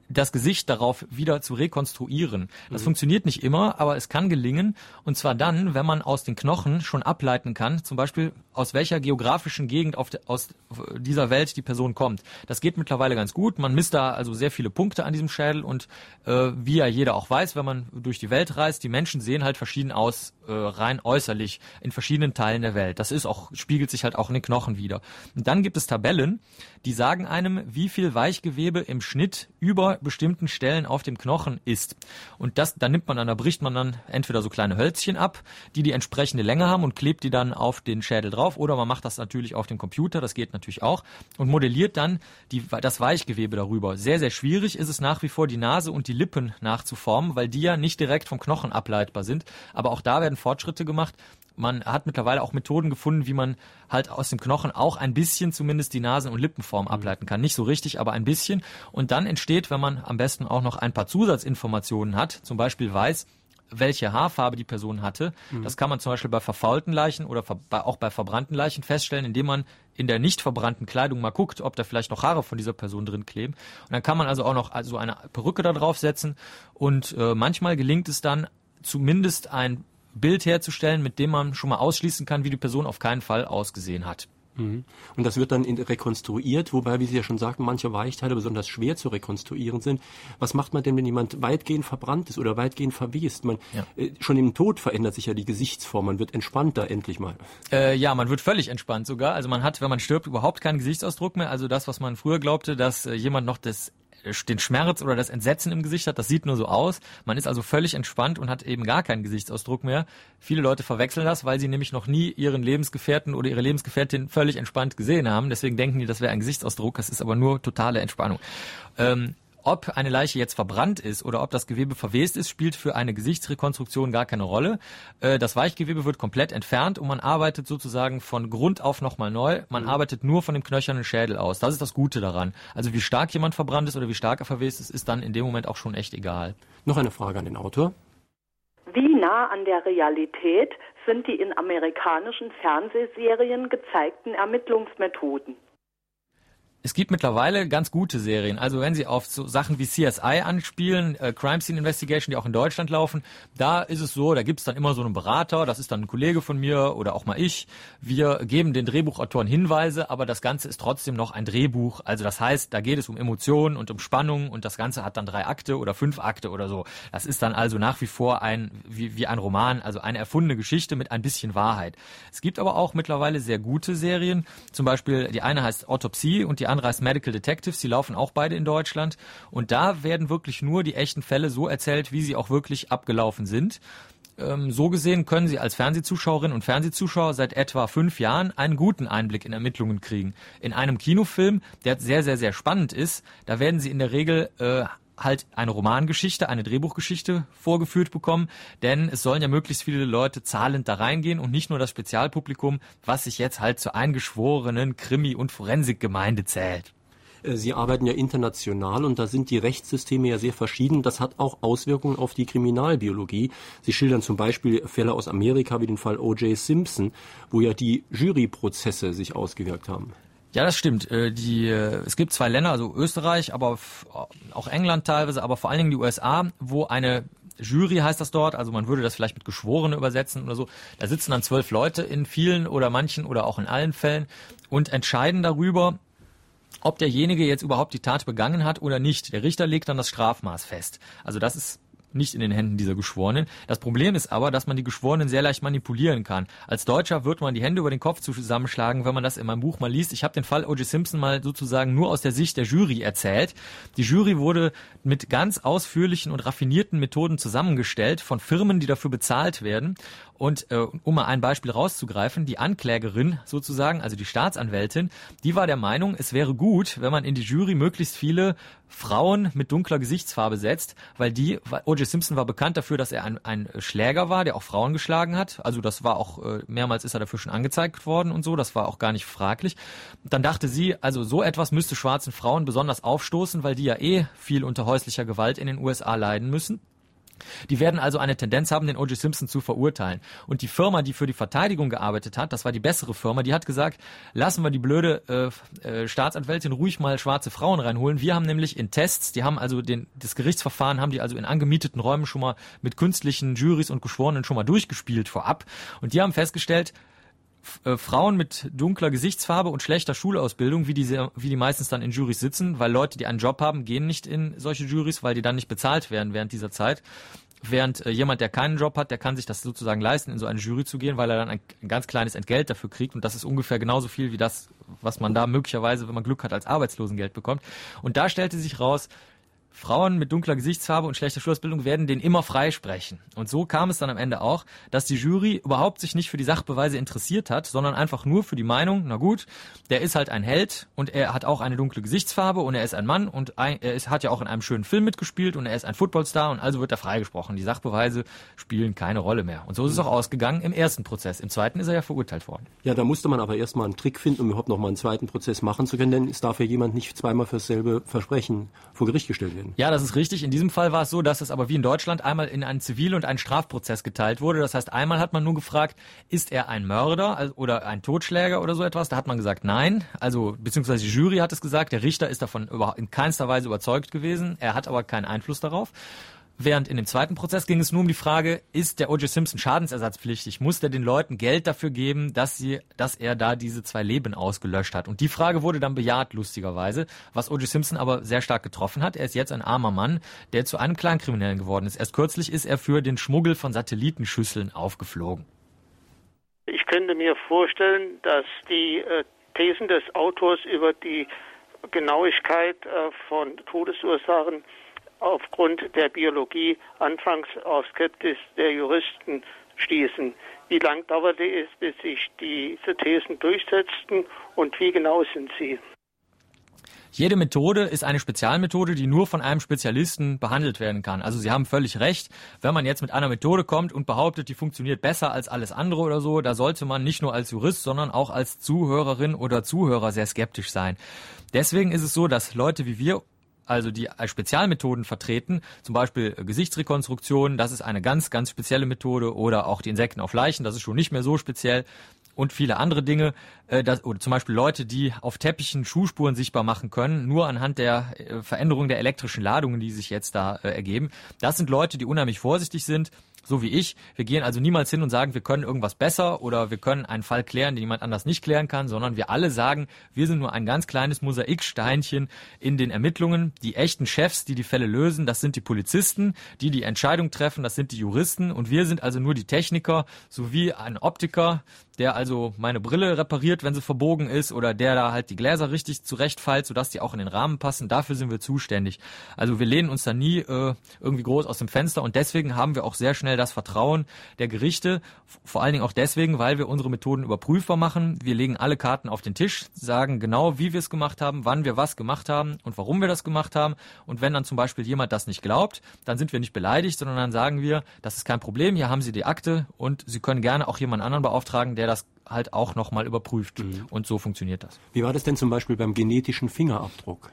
das Gesicht darauf wieder zu rekonstruieren. Das mhm. funktioniert nicht immer, aber es kann gelingen. Und zwar dann, wenn man aus den Knochen schon ableiten kann, zum Beispiel aus welcher geografischen Gegend de, aus dieser Welt die Person kommt. Das geht mittlerweile ganz gut. Man misst da also sehr viele Punkte an diesem Schädel und äh, wie ja jeder auch weiß, wenn man durch die Welt reist, die Menschen sehen halt verschieden aus, äh, rein äußerlich in verschiedenen Teilen der Welt. Das ist auch, spiegelt sich halt auch in den Knochen wieder. Und dann gibt es Tabellen, die sagen einem, wie viel Weichgewebe im Schnitt über bestimmten Stellen auf dem Knochen ist. Und das, da nimmt man dann, da bricht man dann entweder so kleine Hölzchen ab, die die entsprechende Länge haben und klebt die dann auf den Schädel drauf, oder man macht das natürlich auf dem Computer, das geht natürlich auch, und modelliert dann die, das Weichgewebe darüber. Sehr, sehr schwierig ist es nach wie vor, die Nase und die Lippen nachzuformen, weil die ja nicht direkt vom Knochen ableitbar sind. Aber auch da werden Fortschritte gemacht. Man hat mittlerweile auch Methoden gefunden, wie man halt aus dem Knochen auch ein bisschen zumindest die Nasen- und Lippenform mhm. ableiten kann. Nicht so richtig, aber ein bisschen. Und dann entsteht, wenn man am besten auch noch ein paar Zusatzinformationen hat, zum Beispiel weiß, welche Haarfarbe die Person hatte. Mhm. Das kann man zum Beispiel bei verfaulten Leichen oder auch bei verbrannten Leichen feststellen, indem man in der nicht verbrannten Kleidung mal guckt, ob da vielleicht noch Haare von dieser Person drin kleben. Und dann kann man also auch noch so also eine Perücke da draufsetzen und äh, manchmal gelingt es dann zumindest ein Bild herzustellen, mit dem man schon mal ausschließen kann, wie die Person auf keinen Fall ausgesehen hat. Mhm. Und das wird dann rekonstruiert, wobei, wie Sie ja schon sagten, manche Weichteile besonders schwer zu rekonstruieren sind. Was macht man denn, wenn jemand weitgehend verbrannt ist oder weitgehend verwest? Man, ja. äh, schon im Tod verändert sich ja die Gesichtsform. Man wird entspannter endlich mal. Äh, ja, man wird völlig entspannt sogar. Also man hat, wenn man stirbt, überhaupt keinen Gesichtsausdruck mehr. Also das, was man früher glaubte, dass äh, jemand noch das den Schmerz oder das Entsetzen im Gesicht hat. Das sieht nur so aus. Man ist also völlig entspannt und hat eben gar keinen Gesichtsausdruck mehr. Viele Leute verwechseln das, weil sie nämlich noch nie ihren Lebensgefährten oder ihre Lebensgefährtin völlig entspannt gesehen haben. Deswegen denken die, das wäre ein Gesichtsausdruck. Das ist aber nur totale Entspannung. Ähm, ob eine Leiche jetzt verbrannt ist oder ob das Gewebe verwest ist, spielt für eine Gesichtsrekonstruktion gar keine Rolle. Äh, das Weichgewebe wird komplett entfernt und man arbeitet sozusagen von Grund auf nochmal neu. Man mhm. arbeitet nur von dem knöchernen Schädel aus. Das ist das Gute daran. Also wie stark jemand verbrannt ist oder wie stark er verwest ist, ist dann in dem Moment auch schon echt egal. Noch eine Frage an den Autor. Wie nah an der Realität sind die in amerikanischen Fernsehserien gezeigten Ermittlungsmethoden? Es gibt mittlerweile ganz gute Serien. Also wenn Sie auf so Sachen wie CSI anspielen, äh, Crime Scene Investigation, die auch in Deutschland laufen, da ist es so, da gibt's dann immer so einen Berater, das ist dann ein Kollege von mir oder auch mal ich. Wir geben den Drehbuchautoren Hinweise, aber das Ganze ist trotzdem noch ein Drehbuch. Also das heißt, da geht es um Emotionen und um Spannung und das Ganze hat dann drei Akte oder fünf Akte oder so. Das ist dann also nach wie vor ein, wie, wie ein Roman, also eine erfundene Geschichte mit ein bisschen Wahrheit. Es gibt aber auch mittlerweile sehr gute Serien. Zum Beispiel die eine heißt Autopsie und die andere heißt Medical Detectives, die laufen auch beide in Deutschland. Und da werden wirklich nur die echten Fälle so erzählt, wie sie auch wirklich abgelaufen sind. Ähm, so gesehen können Sie als Fernsehzuschauerinnen und Fernsehzuschauer seit etwa fünf Jahren einen guten Einblick in Ermittlungen kriegen. In einem Kinofilm, der sehr, sehr, sehr spannend ist, da werden Sie in der Regel äh, halt eine Romangeschichte, eine Drehbuchgeschichte vorgeführt bekommen, denn es sollen ja möglichst viele Leute zahlend da reingehen und nicht nur das Spezialpublikum, was sich jetzt halt zur eingeschworenen Krimi- und Forensikgemeinde zählt. Äh, Sie arbeiten ja international und da sind die Rechtssysteme ja sehr verschieden. Das hat auch Auswirkungen auf die Kriminalbiologie. Sie schildern zum Beispiel Fälle aus Amerika wie den Fall O.J. Simpson, wo ja die Juryprozesse sich ausgewirkt haben. Ja, das stimmt. Äh, die, äh, es gibt zwei Länder, also Österreich, aber auch England teilweise, aber vor allen Dingen die USA, wo eine Jury heißt das dort, also man würde das vielleicht mit Geschworene übersetzen oder so. Da sitzen dann zwölf Leute in vielen oder manchen oder auch in allen Fällen und entscheiden darüber, ob derjenige jetzt überhaupt die Tat begangen hat oder nicht. Der Richter legt dann das Strafmaß fest. Also das ist nicht in den Händen dieser Geschworenen. Das Problem ist aber, dass man die Geschworenen sehr leicht manipulieren kann. Als Deutscher wird man die Hände über den Kopf zusammenschlagen, wenn man das in meinem Buch mal liest. Ich habe den Fall O.J. Simpson mal sozusagen nur aus der Sicht der Jury erzählt. Die Jury wurde mit ganz ausführlichen und raffinierten Methoden zusammengestellt von Firmen, die dafür bezahlt werden. Und äh, um mal ein Beispiel rauszugreifen, die Anklägerin sozusagen, also die Staatsanwältin, die war der Meinung, es wäre gut, wenn man in die Jury möglichst viele Frauen mit dunkler Gesichtsfarbe setzt, weil die, O.J. Simpson war bekannt dafür, dass er ein, ein Schläger war, der auch Frauen geschlagen hat. Also das war auch, äh, mehrmals ist er dafür schon angezeigt worden und so, das war auch gar nicht fraglich. Dann dachte sie, also so etwas müsste schwarzen Frauen besonders aufstoßen, weil die ja eh viel unter häuslicher Gewalt in den USA leiden müssen. Die werden also eine Tendenz haben, den O.J. Simpson zu verurteilen. Und die Firma, die für die Verteidigung gearbeitet hat, das war die bessere Firma, die hat gesagt, lassen wir die blöde äh, äh, Staatsanwältin ruhig mal schwarze Frauen reinholen. Wir haben nämlich in Tests, die haben also den, das Gerichtsverfahren haben die also in angemieteten Räumen schon mal mit künstlichen Jurys und Geschworenen schon mal durchgespielt vorab. Und die haben festgestellt, äh, Frauen mit dunkler Gesichtsfarbe und schlechter Schulausbildung, wie die, wie die meistens dann in Jurys sitzen, weil Leute, die einen Job haben, gehen nicht in solche Jurys, weil die dann nicht bezahlt werden während dieser Zeit. Während äh, jemand, der keinen Job hat, der kann sich das sozusagen leisten, in so eine Jury zu gehen, weil er dann ein, ein ganz kleines Entgelt dafür kriegt. Und das ist ungefähr genauso viel wie das, was man da möglicherweise, wenn man Glück hat, als Arbeitslosengeld bekommt. Und da stellte sich raus, Frauen mit dunkler Gesichtsfarbe und schlechter Schulausbildung werden den immer freisprechen. Und so kam es dann am Ende auch, dass die Jury überhaupt sich nicht für die Sachbeweise interessiert hat, sondern einfach nur für die Meinung, na gut, der ist halt ein Held und er hat auch eine dunkle Gesichtsfarbe und er ist ein Mann und er hat ja auch in einem schönen Film mitgespielt und er ist ein Footballstar und also wird er freigesprochen. Die Sachbeweise spielen keine Rolle mehr. Und so ist es auch ausgegangen im ersten Prozess. Im zweiten ist er ja verurteilt worden. Ja, da musste man aber erstmal einen Trick finden, um überhaupt noch mal einen zweiten Prozess machen zu können, denn es darf ja jemand nicht zweimal für dasselbe Versprechen vor Gericht gestellt werden. Ja, das ist richtig. In diesem Fall war es so, dass es aber wie in Deutschland einmal in einen Zivil- und einen Strafprozess geteilt wurde. Das heißt, einmal hat man nur gefragt, ist er ein Mörder oder ein Totschläger oder so etwas? Da hat man gesagt, nein. Also, beziehungsweise die Jury hat es gesagt, der Richter ist davon in keinster Weise überzeugt gewesen. Er hat aber keinen Einfluss darauf. Während in dem zweiten Prozess ging es nur um die Frage, ist der O.J. Simpson schadensersatzpflichtig? Muss der den Leuten Geld dafür geben, dass sie, dass er da diese zwei Leben ausgelöscht hat? Und die Frage wurde dann bejaht, lustigerweise, was O.J. Simpson aber sehr stark getroffen hat. Er ist jetzt ein armer Mann, der zu einem Kleinkriminellen geworden ist. Erst kürzlich ist er für den Schmuggel von Satellitenschüsseln aufgeflogen. Ich könnte mir vorstellen, dass die äh, Thesen des Autors über die Genauigkeit äh, von Todesursachen aufgrund der Biologie anfangs auf Skepsis der Juristen stießen. Wie lang dauerte es, bis sich diese Thesen durchsetzten und wie genau sind sie? Jede Methode ist eine Spezialmethode, die nur von einem Spezialisten behandelt werden kann. Also Sie haben völlig recht. Wenn man jetzt mit einer Methode kommt und behauptet, die funktioniert besser als alles andere oder so, da sollte man nicht nur als Jurist, sondern auch als Zuhörerin oder Zuhörer sehr skeptisch sein. Deswegen ist es so, dass Leute wie wir also die Spezialmethoden vertreten, zum Beispiel Gesichtsrekonstruktion, das ist eine ganz, ganz spezielle Methode, oder auch die Insekten auf Leichen, das ist schon nicht mehr so speziell und viele andere Dinge, äh, das, oder zum Beispiel Leute, die auf Teppichen Schuhspuren sichtbar machen können, nur anhand der äh, Veränderung der elektrischen Ladungen, die sich jetzt da äh, ergeben. Das sind Leute, die unheimlich vorsichtig sind so wie ich. Wir gehen also niemals hin und sagen, wir können irgendwas besser oder wir können einen Fall klären, den jemand anders nicht klären kann, sondern wir alle sagen, wir sind nur ein ganz kleines Mosaiksteinchen in den Ermittlungen. Die echten Chefs, die die Fälle lösen, das sind die Polizisten, die die Entscheidung treffen, das sind die Juristen und wir sind also nur die Techniker sowie ein Optiker, der also meine Brille repariert, wenn sie verbogen ist oder der da halt die Gläser richtig zurechtfeilt, sodass die auch in den Rahmen passen. Dafür sind wir zuständig. Also wir lehnen uns da nie äh, irgendwie groß aus dem Fenster und deswegen haben wir auch sehr schnell das Vertrauen der Gerichte. Vor allen Dingen auch deswegen, weil wir unsere Methoden überprüfbar machen. Wir legen alle Karten auf den Tisch, sagen genau, wie wir es gemacht haben, wann wir was gemacht haben und warum wir das gemacht haben. Und wenn dann zum Beispiel jemand das nicht glaubt, dann sind wir nicht beleidigt, sondern dann sagen wir, das ist kein Problem, hier haben Sie die Akte und Sie können gerne auch jemand anderen beauftragen, der der das halt auch nochmal überprüft. Mhm. Und so funktioniert das. Wie war das denn zum Beispiel beim genetischen Fingerabdruck?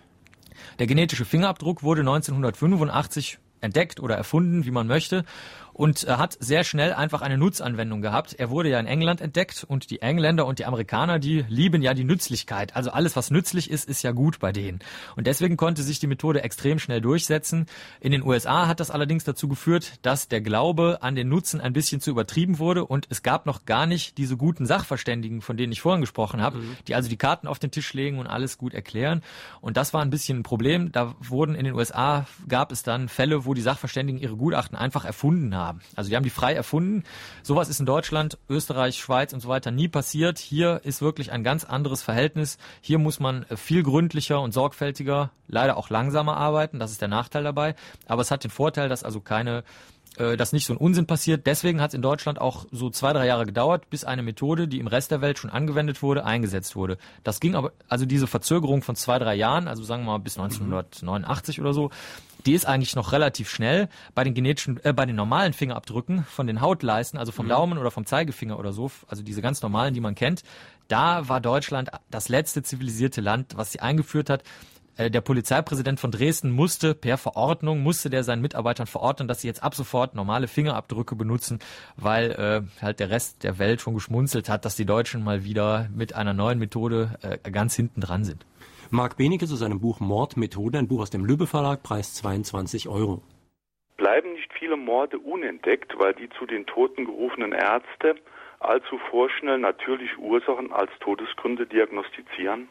Der genetische Fingerabdruck wurde 1985 entdeckt oder erfunden, wie man möchte. Und äh, hat sehr schnell einfach eine Nutzanwendung gehabt. Er wurde ja in England entdeckt und die Engländer und die Amerikaner, die lieben ja die Nützlichkeit. Also alles, was nützlich ist, ist ja gut bei denen. Und deswegen konnte sich die Methode extrem schnell durchsetzen. In den USA hat das allerdings dazu geführt, dass der Glaube an den Nutzen ein bisschen zu übertrieben wurde und es gab noch gar nicht diese guten Sachverständigen, von denen ich vorhin gesprochen habe, mhm. die also die Karten auf den Tisch legen und alles gut erklären. Und das war ein bisschen ein Problem. Da wurden in den USA gab es dann Fälle, wo die Sachverständigen ihre Gutachten einfach erfunden haben haben. Also die haben die frei erfunden. Sowas ist in Deutschland, Österreich, Schweiz und so weiter nie passiert. Hier ist wirklich ein ganz anderes Verhältnis. Hier muss man äh, viel gründlicher und sorgfältiger, leider auch langsamer arbeiten. Das ist der Nachteil dabei. Aber es hat den Vorteil, dass also keine äh, dass nicht so ein Unsinn passiert. Deswegen hat es in Deutschland auch so zwei, drei Jahre gedauert, bis eine Methode, die im Rest der Welt schon angewendet wurde, eingesetzt wurde. Das ging aber, also diese Verzögerung von zwei, drei Jahren, also sagen wir mal bis 1989 mhm. oder so, die ist eigentlich noch relativ schnell. Bei den genetischen, äh, bei den normalen Fingerabdrücken von den Hautleisten, also vom mhm. Daumen oder vom Zeigefinger oder so, also diese ganz normalen, die man kennt, da war Deutschland das letzte zivilisierte Land, was sie eingeführt hat. Äh, der Polizeipräsident von Dresden musste per Verordnung, musste der seinen Mitarbeitern verordnen, dass sie jetzt ab sofort normale Fingerabdrücke benutzen, weil äh, halt der Rest der Welt schon geschmunzelt hat, dass die Deutschen mal wieder mit einer neuen Methode äh, ganz hinten dran sind. Marc Benecke zu seinem Buch Mordmethode, ein Buch aus dem Lübbe Verlag, Preis 22 Euro. Bleiben nicht viele Morde unentdeckt, weil die zu den Toten gerufenen Ärzte allzu vorschnell natürliche Ursachen als Todesgründe diagnostizieren?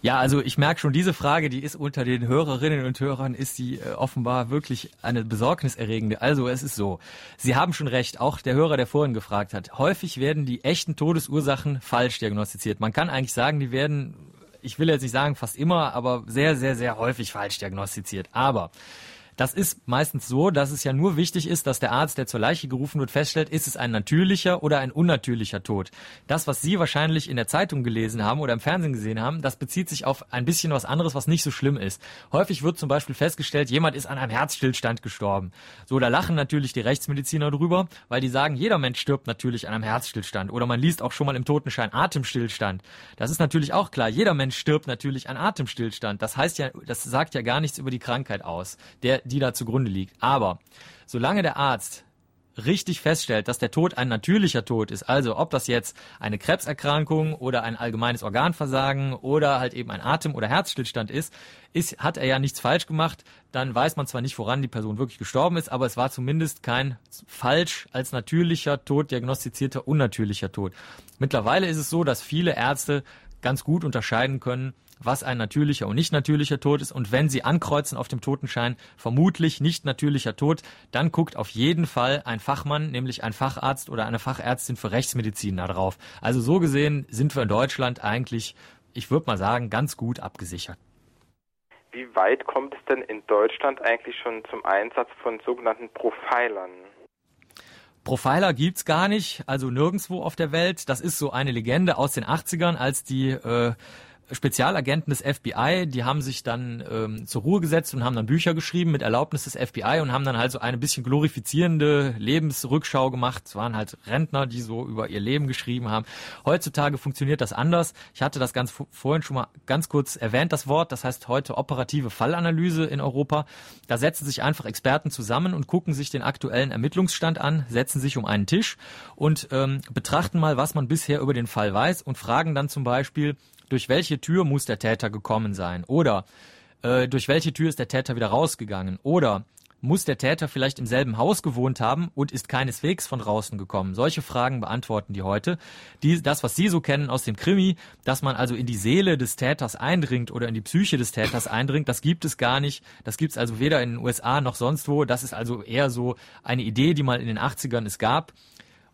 Ja, also ich merke schon, diese Frage, die ist unter den Hörerinnen und Hörern, ist die äh, offenbar wirklich eine besorgniserregende. Also es ist so, Sie haben schon recht, auch der Hörer, der vorhin gefragt hat, häufig werden die echten Todesursachen falsch diagnostiziert. Man kann eigentlich sagen, die werden ich will jetzt nicht sagen fast immer, aber sehr, sehr, sehr häufig falsch diagnostiziert. Aber das ist meistens so, dass es ja nur wichtig ist, dass der Arzt, der zur Leiche gerufen wird, feststellt, ist es ein natürlicher oder ein unnatürlicher Tod. Das, was Sie wahrscheinlich in der Zeitung gelesen haben oder im Fernsehen gesehen haben, das bezieht sich auf ein bisschen was anderes, was nicht so schlimm ist. Häufig wird zum Beispiel festgestellt, jemand ist an einem Herzstillstand gestorben. So, da lachen natürlich die Rechtsmediziner drüber, weil die sagen, jeder Mensch stirbt natürlich an einem Herzstillstand. Oder man liest auch schon mal im Totenschein Atemstillstand. Das ist natürlich auch klar. Jeder Mensch stirbt natürlich an Atemstillstand. Das heißt ja, das sagt ja gar nichts über die Krankheit aus. Der die da zugrunde liegt. Aber solange der Arzt richtig feststellt, dass der Tod ein natürlicher Tod ist, also ob das jetzt eine Krebserkrankung oder ein allgemeines Organversagen oder halt eben ein Atem- oder Herzstillstand ist, ist, hat er ja nichts falsch gemacht, dann weiß man zwar nicht, woran die Person wirklich gestorben ist, aber es war zumindest kein falsch als natürlicher Tod diagnostizierter unnatürlicher Tod. Mittlerweile ist es so, dass viele Ärzte ganz gut unterscheiden können, was ein natürlicher und nicht natürlicher Tod ist. Und wenn Sie ankreuzen auf dem Totenschein vermutlich nicht natürlicher Tod, dann guckt auf jeden Fall ein Fachmann, nämlich ein Facharzt oder eine Fachärztin für Rechtsmedizin da drauf. Also so gesehen sind wir in Deutschland eigentlich, ich würde mal sagen, ganz gut abgesichert. Wie weit kommt es denn in Deutschland eigentlich schon zum Einsatz von sogenannten Profilern? Profiler gibt's gar nicht, also nirgendwo auf der Welt. Das ist so eine Legende aus den 80ern, als die äh, Spezialagenten des FBI, die haben sich dann ähm, zur Ruhe gesetzt und haben dann Bücher geschrieben mit Erlaubnis des FBI und haben dann halt so eine bisschen glorifizierende Lebensrückschau gemacht. Es waren halt Rentner, die so über ihr Leben geschrieben haben. Heutzutage funktioniert das anders. Ich hatte das ganz vorhin schon mal ganz kurz erwähnt, das Wort. Das heißt heute operative Fallanalyse in Europa. Da setzen sich einfach Experten zusammen und gucken sich den aktuellen Ermittlungsstand an, setzen sich um einen Tisch und ähm, betrachten mal, was man bisher über den Fall weiß und fragen dann zum Beispiel, durch welche Tür muss der Täter gekommen sein? Oder äh, durch welche Tür ist der Täter wieder rausgegangen? Oder muss der Täter vielleicht im selben Haus gewohnt haben und ist keineswegs von draußen gekommen? Solche Fragen beantworten die heute. Die, das, was Sie so kennen aus dem Krimi, dass man also in die Seele des Täters eindringt oder in die Psyche des Täters eindringt, das gibt es gar nicht. Das gibt es also weder in den USA noch sonst wo. Das ist also eher so eine Idee, die mal in den 80ern es gab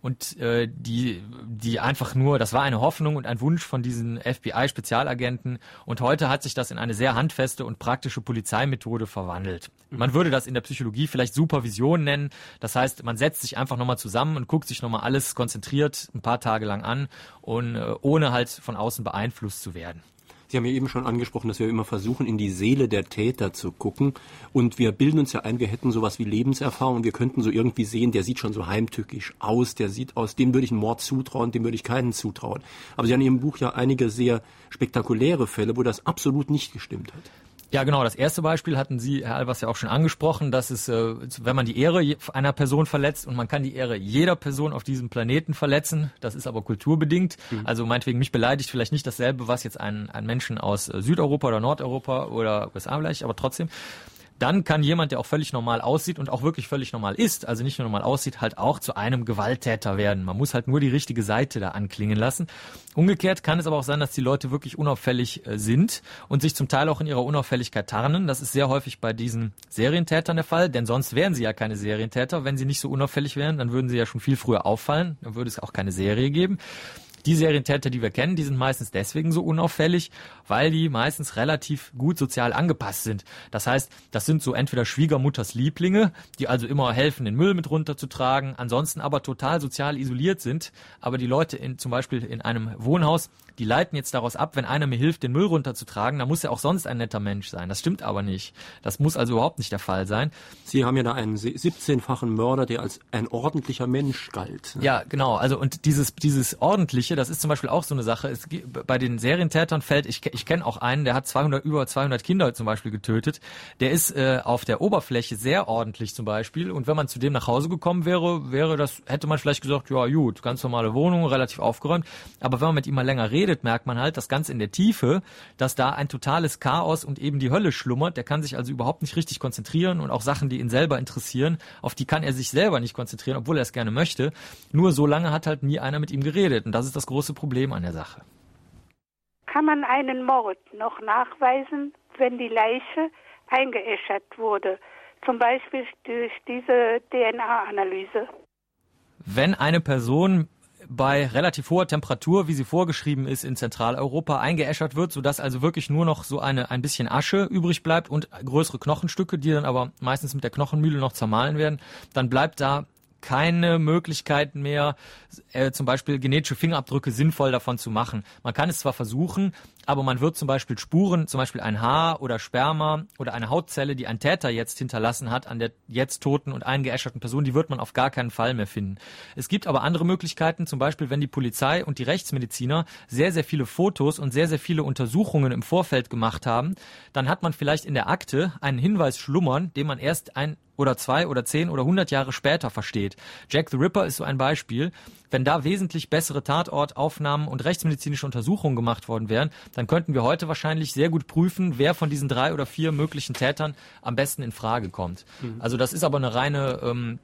und äh, die, die einfach nur, das war eine Hoffnung und ein Wunsch von diesen FBI-Spezialagenten und heute hat sich das in eine sehr handfeste und praktische Polizeimethode verwandelt. Man würde das in der Psychologie vielleicht Supervision nennen. Das heißt, man setzt sich einfach nochmal zusammen und guckt sich nochmal alles konzentriert ein paar Tage lang an und äh, ohne halt von außen beeinflusst zu werden. Sie haben ja eben schon angesprochen, dass wir immer versuchen, in die Seele der Täter zu gucken. Und wir bilden uns ja ein, wir hätten sowas wie Lebenserfahrung. Wir könnten so irgendwie sehen, der sieht schon so heimtückisch aus, der sieht aus, dem würde ich einen Mord zutrauen, dem würde ich keinen zutrauen. Aber Sie haben in Ihrem Buch ja einige sehr spektakuläre Fälle, wo das absolut nicht gestimmt hat. Ja, genau. Das erste Beispiel hatten Sie, Herr Albers, ja auch schon angesprochen, dass es, äh, wenn man die Ehre einer Person verletzt und man kann die Ehre jeder Person auf diesem Planeten verletzen, das ist aber kulturbedingt. Mhm. Also meinetwegen mich beleidigt vielleicht nicht dasselbe, was jetzt ein, ein Menschen aus äh, Südeuropa oder Nordeuropa oder USA vielleicht, aber trotzdem dann kann jemand, der auch völlig normal aussieht und auch wirklich völlig normal ist, also nicht nur normal aussieht, halt auch zu einem Gewalttäter werden. Man muss halt nur die richtige Seite da anklingen lassen. Umgekehrt kann es aber auch sein, dass die Leute wirklich unauffällig äh, sind und sich zum Teil auch in ihrer Unauffälligkeit tarnen. Das ist sehr häufig bei diesen Serientätern der Fall, denn sonst wären sie ja keine Serientäter. Wenn sie nicht so unauffällig wären, dann würden sie ja schon viel früher auffallen, dann würde es auch keine Serie geben. Die Serientäter, die wir kennen, die sind meistens deswegen so unauffällig, weil die meistens relativ gut sozial angepasst sind. Das heißt, das sind so entweder Schwiegermutters Lieblinge, die also immer helfen, den Müll mit runterzutragen, ansonsten aber total sozial isoliert sind. Aber die Leute in, zum Beispiel in einem Wohnhaus, die leiten jetzt daraus ab, wenn einer mir hilft, den Müll runterzutragen, dann muss er auch sonst ein netter Mensch sein. Das stimmt aber nicht. Das muss also überhaupt nicht der Fall sein. Sie haben ja da einen 17-fachen Mörder, der als ein ordentlicher Mensch galt. Ne? Ja, genau. Also und dieses dieses ordentliche, das ist zum Beispiel auch so eine Sache. Es, bei den Serientätern fällt, ich, ich kenne auch einen, der hat 200 über 200 Kinder zum Beispiel getötet. Der ist äh, auf der Oberfläche sehr ordentlich zum Beispiel. Und wenn man zu dem nach Hause gekommen wäre, wäre das hätte man vielleicht gesagt, ja gut, ganz normale Wohnung, relativ aufgeräumt. Aber wenn man mit ihm mal länger redet redet, merkt man halt, dass ganz in der Tiefe, dass da ein totales Chaos und eben die Hölle schlummert. Der kann sich also überhaupt nicht richtig konzentrieren und auch Sachen, die ihn selber interessieren, auf die kann er sich selber nicht konzentrieren, obwohl er es gerne möchte. Nur so lange hat halt nie einer mit ihm geredet und das ist das große Problem an der Sache. Kann man einen Mord noch nachweisen, wenn die Leiche eingeäschert wurde? Zum Beispiel durch diese DNA-Analyse. Wenn eine Person bei relativ hoher Temperatur, wie sie vorgeschrieben ist, in Zentraleuropa eingeäschert wird, sodass also wirklich nur noch so eine ein bisschen Asche übrig bleibt und größere Knochenstücke, die dann aber meistens mit der Knochenmühle noch zermahlen werden, dann bleibt da keine Möglichkeit mehr, äh, zum Beispiel genetische Fingerabdrücke sinnvoll davon zu machen. Man kann es zwar versuchen, aber man wird zum Beispiel Spuren, zum Beispiel ein Haar oder Sperma oder eine Hautzelle, die ein Täter jetzt hinterlassen hat an der jetzt toten und eingeäscherten Person, die wird man auf gar keinen Fall mehr finden. Es gibt aber andere Möglichkeiten, zum Beispiel wenn die Polizei und die Rechtsmediziner sehr, sehr viele Fotos und sehr, sehr viele Untersuchungen im Vorfeld gemacht haben, dann hat man vielleicht in der Akte einen Hinweis schlummern, den man erst ein oder zwei oder zehn oder hundert Jahre später versteht. Jack the Ripper ist so ein Beispiel. Wenn da wesentlich bessere Tatortaufnahmen und rechtsmedizinische Untersuchungen gemacht worden wären, dann könnten wir heute wahrscheinlich sehr gut prüfen, wer von diesen drei oder vier möglichen Tätern am besten in Frage kommt. Mhm. Also das ist aber eine reine ähm,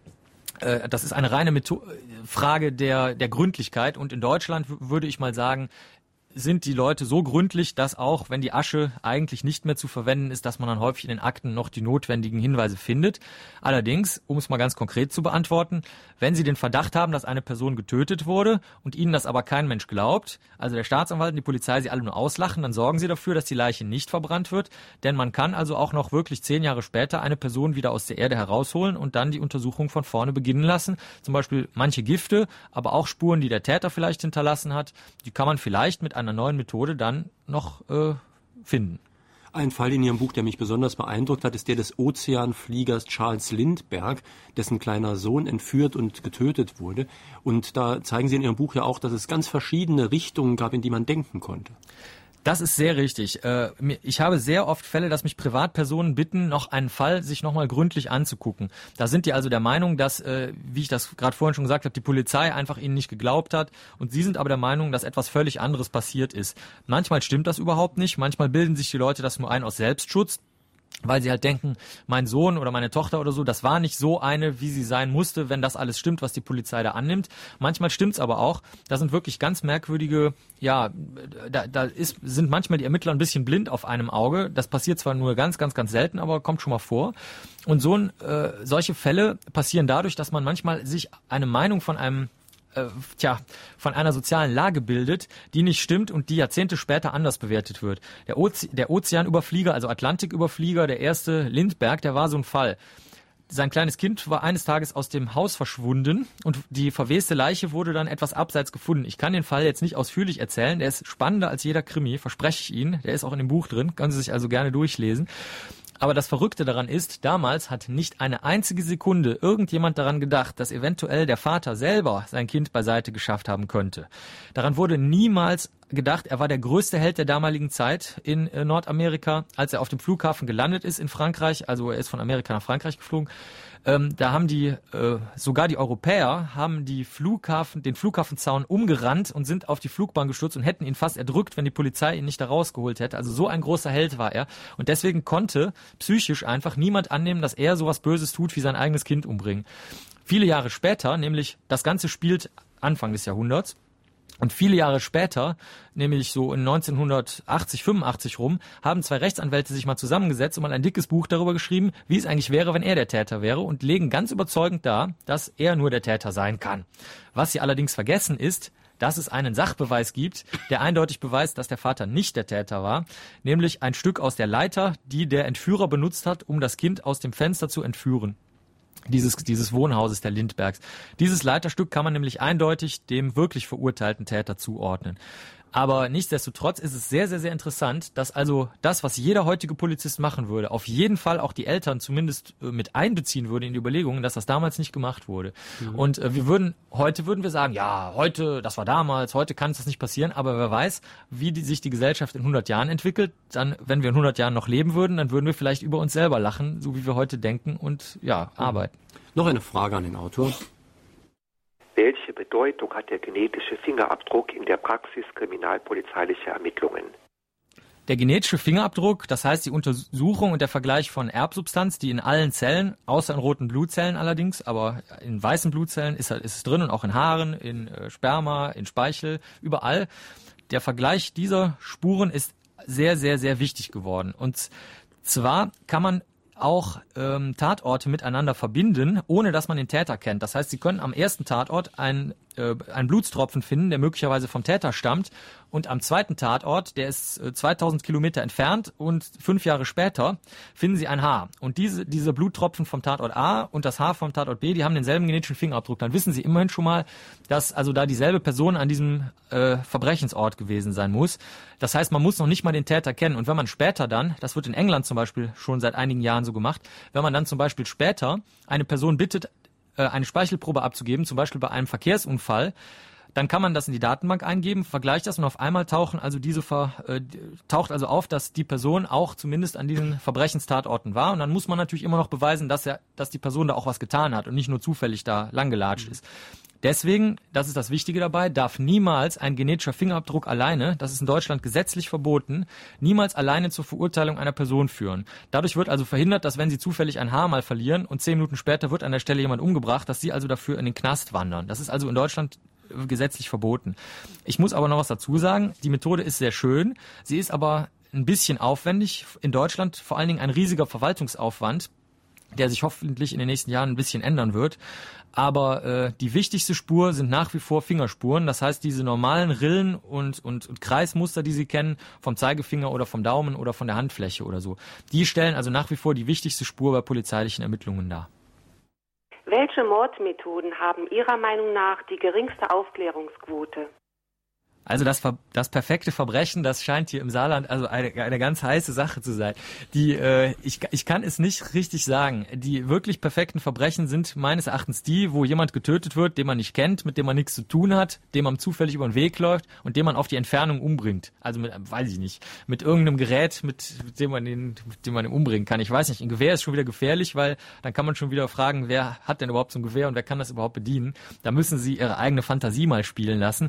äh, das ist eine reine Metho Frage der, der Gründlichkeit. Und in Deutschland würde ich mal sagen, sind die Leute so gründlich, dass auch, wenn die Asche eigentlich nicht mehr zu verwenden ist, dass man dann häufig in den Akten noch die notwendigen Hinweise findet. Allerdings, um es mal ganz konkret zu beantworten, wenn Sie den Verdacht haben, dass eine Person getötet wurde und Ihnen das aber kein Mensch glaubt, also der Staatsanwalt und die Polizei Sie alle nur auslachen, dann sorgen Sie dafür, dass die Leiche nicht verbrannt wird, denn man kann also auch noch wirklich zehn Jahre später eine Person wieder aus der Erde herausholen und dann die Untersuchung von vorne beginnen lassen. Zum Beispiel manche Gifte, aber auch Spuren, die der Täter vielleicht hinterlassen hat, die kann man vielleicht mit einer neuen Methode dann noch äh, finden. Ein Fall in Ihrem Buch, der mich besonders beeindruckt hat, ist der des Ozeanfliegers Charles Lindbergh, dessen kleiner Sohn entführt und getötet wurde. Und da zeigen Sie in Ihrem Buch ja auch, dass es ganz verschiedene Richtungen gab, in die man denken konnte. Das ist sehr richtig. Äh, ich habe sehr oft Fälle, dass mich Privatpersonen bitten, noch einen Fall sich nochmal gründlich anzugucken. Da sind die also der Meinung, dass, äh, wie ich das gerade vorhin schon gesagt habe, die Polizei einfach ihnen nicht geglaubt hat. Und sie sind aber der Meinung, dass etwas völlig anderes passiert ist. Manchmal stimmt das überhaupt nicht. Manchmal bilden sich die Leute das nur ein aus Selbstschutz weil sie halt denken, mein Sohn oder meine Tochter oder so, das war nicht so eine, wie sie sein musste, wenn das alles stimmt, was die Polizei da annimmt. Manchmal stimmt's aber auch. Da sind wirklich ganz merkwürdige, ja, da, da ist, sind manchmal die Ermittler ein bisschen blind auf einem Auge. Das passiert zwar nur ganz, ganz, ganz selten, aber kommt schon mal vor. Und so ein, äh, solche Fälle passieren dadurch, dass man manchmal sich eine Meinung von einem äh, tja, von einer sozialen Lage bildet, die nicht stimmt und die Jahrzehnte später anders bewertet wird. Der, Oze der Ozeanüberflieger, also Atlantiküberflieger, der erste Lindberg, der war so ein Fall. Sein kleines Kind war eines Tages aus dem Haus verschwunden und die verweste Leiche wurde dann etwas abseits gefunden. Ich kann den Fall jetzt nicht ausführlich erzählen. Der ist spannender als jeder Krimi, verspreche ich Ihnen. Der ist auch in dem Buch drin, können Sie sich also gerne durchlesen. Aber das Verrückte daran ist, damals hat nicht eine einzige Sekunde irgendjemand daran gedacht, dass eventuell der Vater selber sein Kind beiseite geschafft haben könnte. Daran wurde niemals gedacht, er war der größte Held der damaligen Zeit in äh, Nordamerika, als er auf dem Flughafen gelandet ist in Frankreich. Also er ist von Amerika nach Frankreich geflogen. Ähm, da haben die, äh, sogar die Europäer, haben die Flughafen, den Flughafenzaun umgerannt und sind auf die Flugbahn gestürzt und hätten ihn fast erdrückt, wenn die Polizei ihn nicht da rausgeholt hätte. Also so ein großer Held war er. Und deswegen konnte psychisch einfach niemand annehmen, dass er sowas Böses tut, wie sein eigenes Kind umbringen. Viele Jahre später, nämlich das Ganze spielt Anfang des Jahrhunderts, und viele Jahre später, nämlich so in 1980, 85 rum, haben zwei Rechtsanwälte sich mal zusammengesetzt und mal ein dickes Buch darüber geschrieben, wie es eigentlich wäre, wenn er der Täter wäre und legen ganz überzeugend dar, dass er nur der Täter sein kann. Was sie allerdings vergessen ist, dass es einen Sachbeweis gibt, der eindeutig beweist, dass der Vater nicht der Täter war, nämlich ein Stück aus der Leiter, die der Entführer benutzt hat, um das Kind aus dem Fenster zu entführen dieses, dieses Wohnhauses der Lindbergs. Dieses Leiterstück kann man nämlich eindeutig dem wirklich verurteilten Täter zuordnen. Aber nichtsdestotrotz ist es sehr, sehr, sehr interessant, dass also das, was jeder heutige Polizist machen würde, auf jeden Fall auch die Eltern zumindest äh, mit einbeziehen würde in die Überlegungen, dass das damals nicht gemacht wurde. Mhm. Und äh, wir würden, heute würden wir sagen, ja, heute, das war damals, heute kann es das nicht passieren, aber wer weiß, wie die, sich die Gesellschaft in 100 Jahren entwickelt, dann, wenn wir in 100 Jahren noch leben würden, dann würden wir vielleicht über uns selber lachen, so wie wir heute denken und ja, mhm. arbeiten. Noch eine Frage an den Autor. Welche Bedeutung hat der genetische Fingerabdruck in der Praxis kriminalpolizeilicher Ermittlungen? Der genetische Fingerabdruck, das heißt die Untersuchung und der Vergleich von Erbsubstanz, die in allen Zellen, außer in roten Blutzellen allerdings, aber in weißen Blutzellen ist, ist es drin und auch in Haaren, in äh, Sperma, in Speichel, überall. Der Vergleich dieser Spuren ist sehr, sehr, sehr wichtig geworden. Und zwar kann man auch ähm, Tatorte miteinander verbinden, ohne dass man den Täter kennt. Das heißt, Sie können am ersten Tatort ein äh, einen Blutstropfen finden, der möglicherweise vom Täter stammt. Und am zweiten Tatort, der ist äh, 2000 Kilometer entfernt und fünf Jahre später finden sie ein Haar. Und diese, diese Bluttropfen vom Tatort A und das Haar vom Tatort B, die haben denselben genetischen Fingerabdruck. Dann wissen sie immerhin schon mal, dass also da dieselbe Person an diesem äh, Verbrechensort gewesen sein muss. Das heißt, man muss noch nicht mal den Täter kennen. Und wenn man später dann, das wird in England zum Beispiel schon seit einigen Jahren so gemacht, wenn man dann zum Beispiel später eine Person bittet, äh, eine Speichelprobe abzugeben, zum Beispiel bei einem Verkehrsunfall, dann kann man das in die Datenbank eingeben, vergleicht das und auf einmal tauchen also diese Ver, äh, taucht also auf, dass die Person auch zumindest an diesen Verbrechenstatorten war und dann muss man natürlich immer noch beweisen, dass er, dass die Person da auch was getan hat und nicht nur zufällig da langgelatscht mhm. ist. Deswegen, das ist das Wichtige dabei, darf niemals ein genetischer Fingerabdruck alleine, das ist in Deutschland gesetzlich verboten, niemals alleine zur Verurteilung einer Person führen. Dadurch wird also verhindert, dass wenn sie zufällig ein Haar mal verlieren und zehn Minuten später wird an der Stelle jemand umgebracht, dass sie also dafür in den Knast wandern. Das ist also in Deutschland gesetzlich verboten. Ich muss aber noch was dazu sagen. Die Methode ist sehr schön. Sie ist aber ein bisschen aufwendig. In Deutschland vor allen Dingen ein riesiger Verwaltungsaufwand der sich hoffentlich in den nächsten Jahren ein bisschen ändern wird. Aber äh, die wichtigste Spur sind nach wie vor Fingerspuren. Das heißt, diese normalen Rillen und, und, und Kreismuster, die Sie kennen, vom Zeigefinger oder vom Daumen oder von der Handfläche oder so, die stellen also nach wie vor die wichtigste Spur bei polizeilichen Ermittlungen dar. Welche Mordmethoden haben Ihrer Meinung nach die geringste Aufklärungsquote? Also das, das perfekte Verbrechen, das scheint hier im Saarland also eine, eine ganz heiße Sache zu sein. Die, äh, ich, ich kann es nicht richtig sagen. Die wirklich perfekten Verbrechen sind meines Erachtens die, wo jemand getötet wird, den man nicht kennt, mit dem man nichts zu tun hat, dem man zufällig über den Weg läuft und den man auf die Entfernung umbringt. Also mit, weiß ich nicht, mit irgendeinem Gerät, mit, mit dem man den, mit dem man ihn umbringen kann. Ich weiß nicht, ein Gewehr ist schon wieder gefährlich, weil dann kann man schon wieder fragen, wer hat denn überhaupt so ein Gewehr und wer kann das überhaupt bedienen. Da müssen sie ihre eigene Fantasie mal spielen lassen.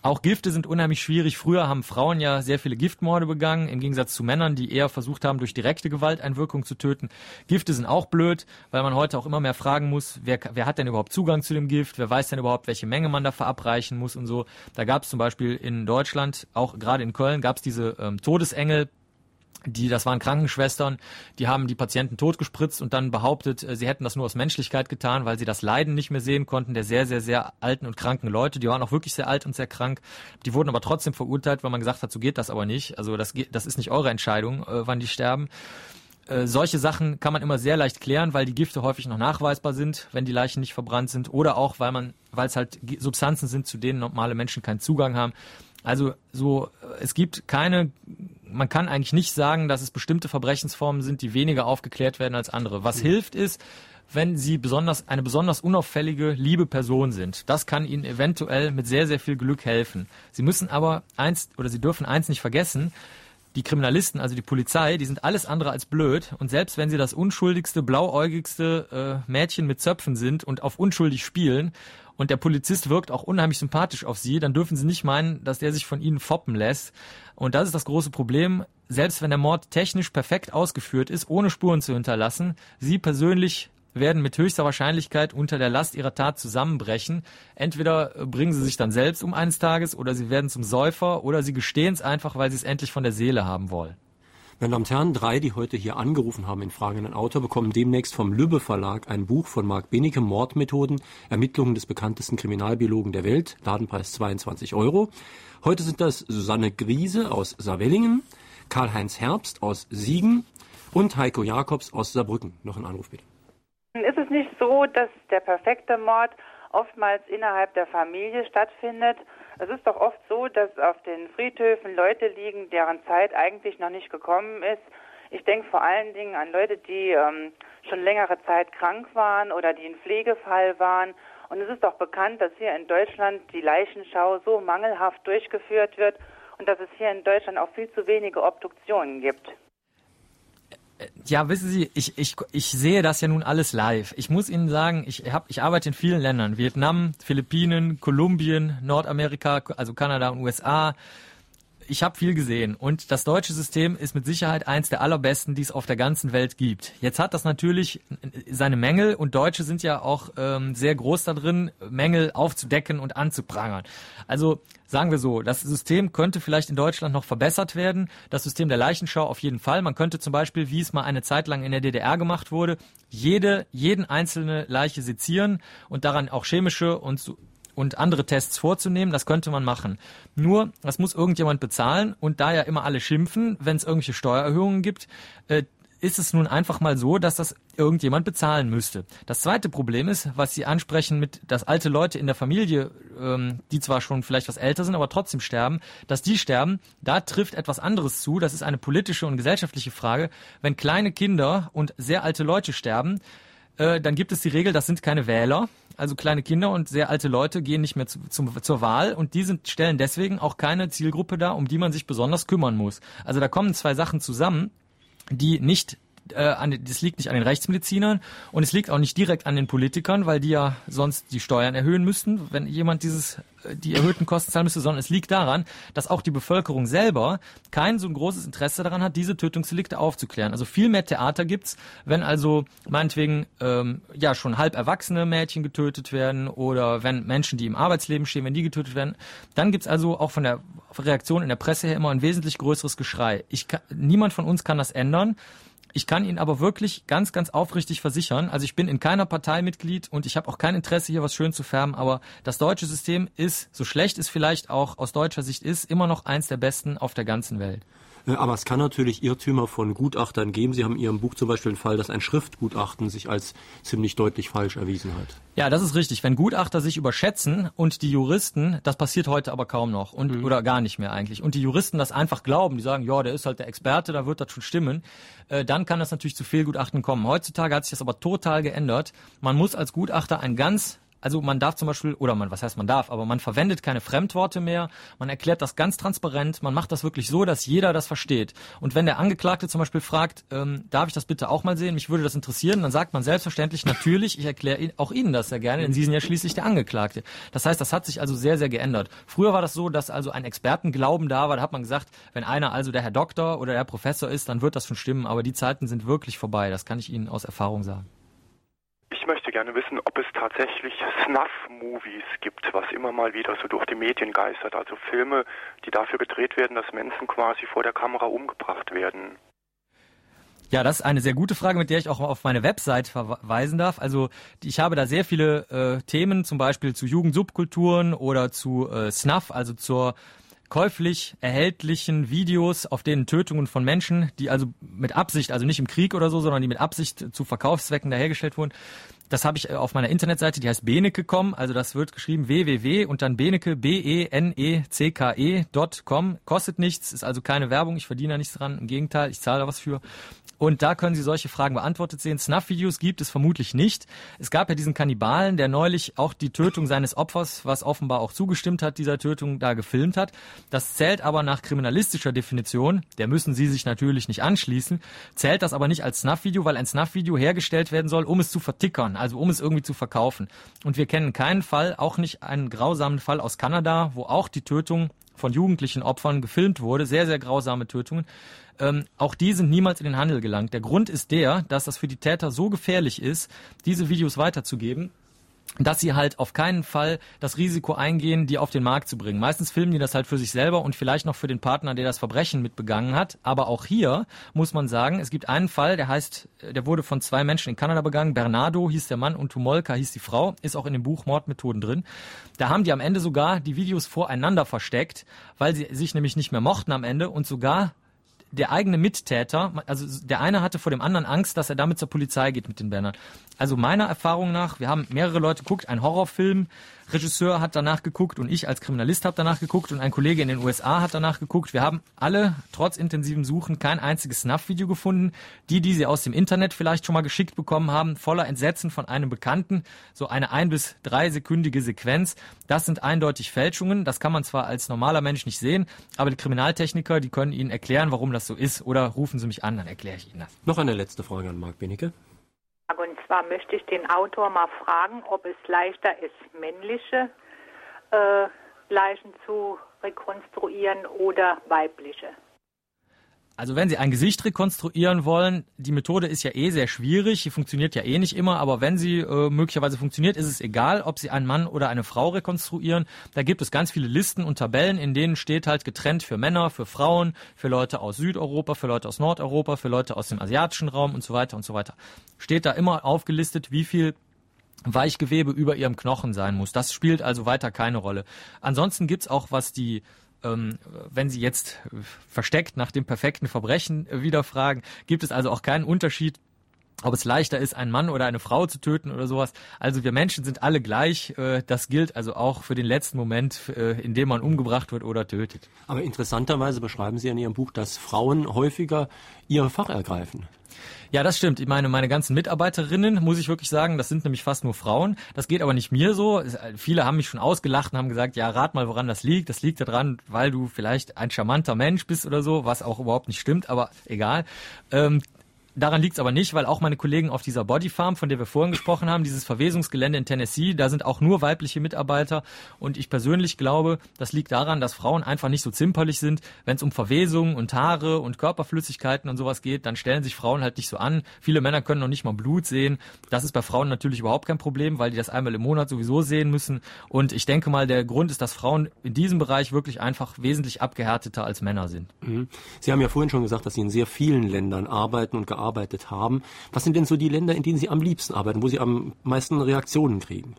Auch Gifte sind unheimlich schwierig. Früher haben Frauen ja sehr viele Giftmorde begangen, im Gegensatz zu Männern, die eher versucht haben, durch direkte Gewalteinwirkung zu töten. Gifte sind auch blöd, weil man heute auch immer mehr fragen muss, wer, wer hat denn überhaupt Zugang zu dem Gift, wer weiß denn überhaupt, welche Menge man da verabreichen muss und so. Da gab es zum Beispiel in Deutschland, auch gerade in Köln, gab es diese ähm, Todesengel, die, das waren Krankenschwestern, die haben die Patienten totgespritzt und dann behauptet, äh, sie hätten das nur aus Menschlichkeit getan, weil sie das Leiden nicht mehr sehen konnten der sehr, sehr, sehr alten und kranken Leute. Die waren auch wirklich sehr alt und sehr krank. Die wurden aber trotzdem verurteilt, weil man gesagt hat, so geht das aber nicht. Also das, geht, das ist nicht eure Entscheidung, äh, wann die sterben. Äh, solche Sachen kann man immer sehr leicht klären, weil die Gifte häufig noch nachweisbar sind, wenn die Leichen nicht verbrannt sind, oder auch weil man, weil es halt Substanzen sind, zu denen normale Menschen keinen Zugang haben. Also so, es gibt keine, man kann eigentlich nicht sagen, dass es bestimmte Verbrechensformen sind, die weniger aufgeklärt werden als andere. Was mhm. hilft ist, wenn sie besonders eine besonders unauffällige, liebe Person sind. Das kann ihnen eventuell mit sehr, sehr viel Glück helfen. Sie müssen aber eins oder sie dürfen eins nicht vergessen, die Kriminalisten, also die Polizei, die sind alles andere als blöd. Und selbst wenn sie das unschuldigste, blauäugigste äh, Mädchen mit Zöpfen sind und auf unschuldig spielen und der Polizist wirkt auch unheimlich sympathisch auf sie, dann dürfen sie nicht meinen, dass der sich von ihnen foppen lässt. Und das ist das große Problem. Selbst wenn der Mord technisch perfekt ausgeführt ist, ohne Spuren zu hinterlassen, sie persönlich werden mit höchster Wahrscheinlichkeit unter der Last ihrer Tat zusammenbrechen. Entweder bringen sie sich dann selbst um eines Tages oder sie werden zum Säufer oder sie gestehen es einfach, weil sie es endlich von der Seele haben wollen. Meine Damen und Herren, drei, die heute hier angerufen haben in Fragen an Autor, bekommen demnächst vom Lübbe Verlag ein Buch von Marc Benecke, Mordmethoden, Ermittlungen des bekanntesten Kriminalbiologen der Welt, Ladenpreis 22 Euro. Heute sind das Susanne Griese aus Saarwellingen, Karl-Heinz Herbst aus Siegen und Heiko Jakobs aus Saarbrücken. Noch ein Anruf bitte. Ist es nicht so, dass der perfekte Mord oftmals innerhalb der Familie stattfindet? Es ist doch oft so, dass auf den Friedhöfen Leute liegen, deren Zeit eigentlich noch nicht gekommen ist. Ich denke vor allen Dingen an Leute, die ähm, schon längere Zeit krank waren oder die ein Pflegefall waren. Und es ist doch bekannt, dass hier in Deutschland die Leichenschau so mangelhaft durchgeführt wird und dass es hier in Deutschland auch viel zu wenige Obduktionen gibt. Ja, wissen Sie, ich, ich, ich sehe das ja nun alles live. Ich muss Ihnen sagen, ich, hab, ich arbeite in vielen Ländern. Vietnam, Philippinen, Kolumbien, Nordamerika, also Kanada und USA. Ich habe viel gesehen und das deutsche System ist mit Sicherheit eins der allerbesten, die es auf der ganzen Welt gibt. Jetzt hat das natürlich seine Mängel und Deutsche sind ja auch ähm, sehr groß da drin, Mängel aufzudecken und anzuprangern. Also sagen wir so, das System könnte vielleicht in Deutschland noch verbessert werden. Das System der Leichenschau auf jeden Fall. Man könnte zum Beispiel, wie es mal eine Zeit lang in der DDR gemacht wurde, jede, jeden einzelne Leiche sezieren und daran auch chemische und und andere Tests vorzunehmen, das könnte man machen. Nur, das muss irgendjemand bezahlen und da ja immer alle schimpfen, wenn es irgendwelche Steuererhöhungen gibt, äh, ist es nun einfach mal so, dass das irgendjemand bezahlen müsste. Das zweite Problem ist, was Sie ansprechen mit, dass alte Leute in der Familie, ähm, die zwar schon vielleicht was älter sind, aber trotzdem sterben, dass die sterben, da trifft etwas anderes zu. Das ist eine politische und gesellschaftliche Frage. Wenn kleine Kinder und sehr alte Leute sterben, äh, dann gibt es die Regel, das sind keine Wähler. Also kleine Kinder und sehr alte Leute gehen nicht mehr zu, zum, zur Wahl und die sind, stellen deswegen auch keine Zielgruppe dar, um die man sich besonders kümmern muss. Also da kommen zwei Sachen zusammen die nicht äh, an, das liegt nicht an den Rechtsmedizinern und es liegt auch nicht direkt an den Politikern, weil die ja sonst die Steuern erhöhen müssten, wenn jemand dieses äh, die erhöhten Kosten zahlen müsste, sondern es liegt daran, dass auch die Bevölkerung selber kein so ein großes Interesse daran hat, diese Tötungsdelikte aufzuklären. Also viel mehr Theater gibt's, wenn also meinetwegen ähm, ja schon halb erwachsene Mädchen getötet werden oder wenn Menschen, die im Arbeitsleben stehen, wenn die getötet werden, dann gibt's also auch von der Reaktion in der Presse her immer ein wesentlich größeres Geschrei. Ich kann, niemand von uns kann das ändern. Ich kann Ihnen aber wirklich ganz, ganz aufrichtig versichern, also ich bin in keiner Partei Mitglied und ich habe auch kein Interesse, hier was schön zu färben, aber das deutsche System ist, so schlecht es vielleicht auch aus deutscher Sicht ist, immer noch eins der besten auf der ganzen Welt. Äh, aber es kann natürlich Irrtümer von Gutachtern geben. Sie haben in Ihrem Buch zum Beispiel den Fall, dass ein Schriftgutachten sich als ziemlich deutlich falsch erwiesen hat. Ja, das ist richtig. Wenn Gutachter sich überschätzen und die Juristen, das passiert heute aber kaum noch und mhm. oder gar nicht mehr eigentlich, und die Juristen das einfach glauben, die sagen, ja, der ist halt der Experte, da wird das schon stimmen, äh, dann kann das natürlich zu Fehlgutachten kommen. Heutzutage hat sich das aber total geändert. Man muss als Gutachter ein ganz also man darf zum Beispiel, oder man, was heißt man darf, aber man verwendet keine Fremdworte mehr, man erklärt das ganz transparent, man macht das wirklich so, dass jeder das versteht. Und wenn der Angeklagte zum Beispiel fragt, ähm, darf ich das bitte auch mal sehen, mich würde das interessieren, dann sagt man selbstverständlich, natürlich, ich erkläre auch Ihnen das sehr gerne, denn Sie sind ja schließlich der Angeklagte. Das heißt, das hat sich also sehr, sehr geändert. Früher war das so, dass also ein Expertenglauben da war, da hat man gesagt, wenn einer also der Herr Doktor oder der Herr Professor ist, dann wird das schon stimmen, aber die Zeiten sind wirklich vorbei, das kann ich Ihnen aus Erfahrung sagen. Ich möchte gerne wissen, ob es tatsächlich Snuff-Movies gibt, was immer mal wieder so durch die Medien geistert. Also Filme, die dafür gedreht werden, dass Menschen quasi vor der Kamera umgebracht werden. Ja, das ist eine sehr gute Frage, mit der ich auch auf meine Website verweisen darf. Also ich habe da sehr viele äh, Themen, zum Beispiel zu Jugendsubkulturen oder zu äh, Snuff, also zur käuflich erhältlichen Videos, auf denen Tötungen von Menschen, die also mit Absicht, also nicht im Krieg oder so, sondern die mit Absicht zu Verkaufszwecken dahergestellt wurden, das habe ich äh, auf meiner Internetseite, die heißt beneke.com, also das wird geschrieben www und dann beneke, B-E-N-E-C-K-E.com. Kostet nichts, ist also keine Werbung, ich verdiene da nichts dran, im Gegenteil, ich zahle da was für. Und da können Sie solche Fragen beantwortet sehen. Snuff-Videos gibt es vermutlich nicht. Es gab ja diesen Kannibalen, der neulich auch die Tötung seines Opfers, was offenbar auch zugestimmt hat, dieser Tötung da gefilmt hat. Das zählt aber nach kriminalistischer Definition, der müssen Sie sich natürlich nicht anschließen, zählt das aber nicht als Snuff-Video, weil ein Snuff-Video hergestellt werden soll, um es zu vertickern, also um es irgendwie zu verkaufen. Und wir kennen keinen Fall, auch nicht einen grausamen Fall aus Kanada, wo auch die Tötung von jugendlichen Opfern gefilmt wurde, sehr, sehr grausame Tötungen. Ähm, auch die sind niemals in den Handel gelangt. Der Grund ist der, dass das für die Täter so gefährlich ist, diese Videos weiterzugeben, dass sie halt auf keinen Fall das Risiko eingehen, die auf den Markt zu bringen. Meistens filmen die das halt für sich selber und vielleicht noch für den Partner, der das Verbrechen mitbegangen hat. Aber auch hier muss man sagen, es gibt einen Fall, der heißt, der wurde von zwei Menschen in Kanada begangen. Bernardo hieß der Mann und Tumolka hieß die Frau, ist auch in dem Buch Mordmethoden drin. Da haben die am Ende sogar die Videos voreinander versteckt, weil sie sich nämlich nicht mehr mochten am Ende und sogar der eigene Mittäter, also der eine hatte vor dem anderen Angst, dass er damit zur Polizei geht mit den Bannern. Also meiner Erfahrung nach, wir haben mehrere Leute geguckt, ein Horrorfilm, Regisseur hat danach geguckt und ich als Kriminalist habe danach geguckt und ein Kollege in den USA hat danach geguckt. Wir haben alle trotz intensivem Suchen kein einziges Snuff-Video gefunden. Die, die sie aus dem Internet vielleicht schon mal geschickt bekommen haben, voller Entsetzen von einem Bekannten, so eine ein bis drei sekündige Sequenz. Das sind eindeutig Fälschungen. Das kann man zwar als normaler Mensch nicht sehen, aber die Kriminaltechniker, die können Ihnen erklären, warum das so ist. Oder rufen Sie mich an, dann erkläre ich Ihnen das. Noch eine letzte Frage an Marc Benecke. Zwar möchte ich den Autor mal fragen, ob es leichter ist, männliche äh, Leichen zu rekonstruieren oder weibliche. Also wenn Sie ein Gesicht rekonstruieren wollen, die Methode ist ja eh sehr schwierig, die funktioniert ja eh nicht immer, aber wenn sie äh, möglicherweise funktioniert, ist es egal, ob Sie einen Mann oder eine Frau rekonstruieren. Da gibt es ganz viele Listen und Tabellen, in denen steht halt getrennt für Männer, für Frauen, für Leute aus Südeuropa, für Leute aus Nordeuropa, für Leute aus dem asiatischen Raum und so weiter und so weiter. Steht da immer aufgelistet, wie viel Weichgewebe über ihrem Knochen sein muss. Das spielt also weiter keine Rolle. Ansonsten gibt's auch, was die wenn Sie jetzt versteckt nach dem perfekten Verbrechen äh, wieder fragen, gibt es also auch keinen Unterschied ob es leichter ist, einen Mann oder eine Frau zu töten oder sowas. Also wir Menschen sind alle gleich. Äh, das gilt also auch für den letzten Moment, äh, in dem man umgebracht wird oder tötet. Aber interessanterweise beschreiben Sie in Ihrem Buch, dass Frauen häufiger ihr Fach ergreifen. Ja, das stimmt. Ich meine, meine ganzen Mitarbeiterinnen, muss ich wirklich sagen, das sind nämlich fast nur Frauen. Das geht aber nicht mir so. Viele haben mich schon ausgelacht und haben gesagt, ja, rat mal, woran das liegt. Das liegt daran, weil du vielleicht ein charmanter Mensch bist oder so, was auch überhaupt nicht stimmt, aber egal. Ähm, Daran liegt es aber nicht, weil auch meine Kollegen auf dieser Bodyfarm, von der wir vorhin gesprochen haben, dieses Verwesungsgelände in Tennessee, da sind auch nur weibliche Mitarbeiter. Und ich persönlich glaube, das liegt daran, dass Frauen einfach nicht so zimperlich sind. Wenn es um Verwesung und Haare und Körperflüssigkeiten und sowas geht, dann stellen sich Frauen halt nicht so an. Viele Männer können noch nicht mal Blut sehen. Das ist bei Frauen natürlich überhaupt kein Problem, weil die das einmal im Monat sowieso sehen müssen. Und ich denke mal, der Grund ist, dass Frauen in diesem Bereich wirklich einfach wesentlich abgehärteter als Männer sind. Mhm. Sie haben ja vorhin schon gesagt, dass Sie in sehr vielen Ländern arbeiten und gearbeitet gearbeitet haben. Was sind denn so die Länder, in denen Sie am liebsten arbeiten, wo Sie am meisten Reaktionen kriegen?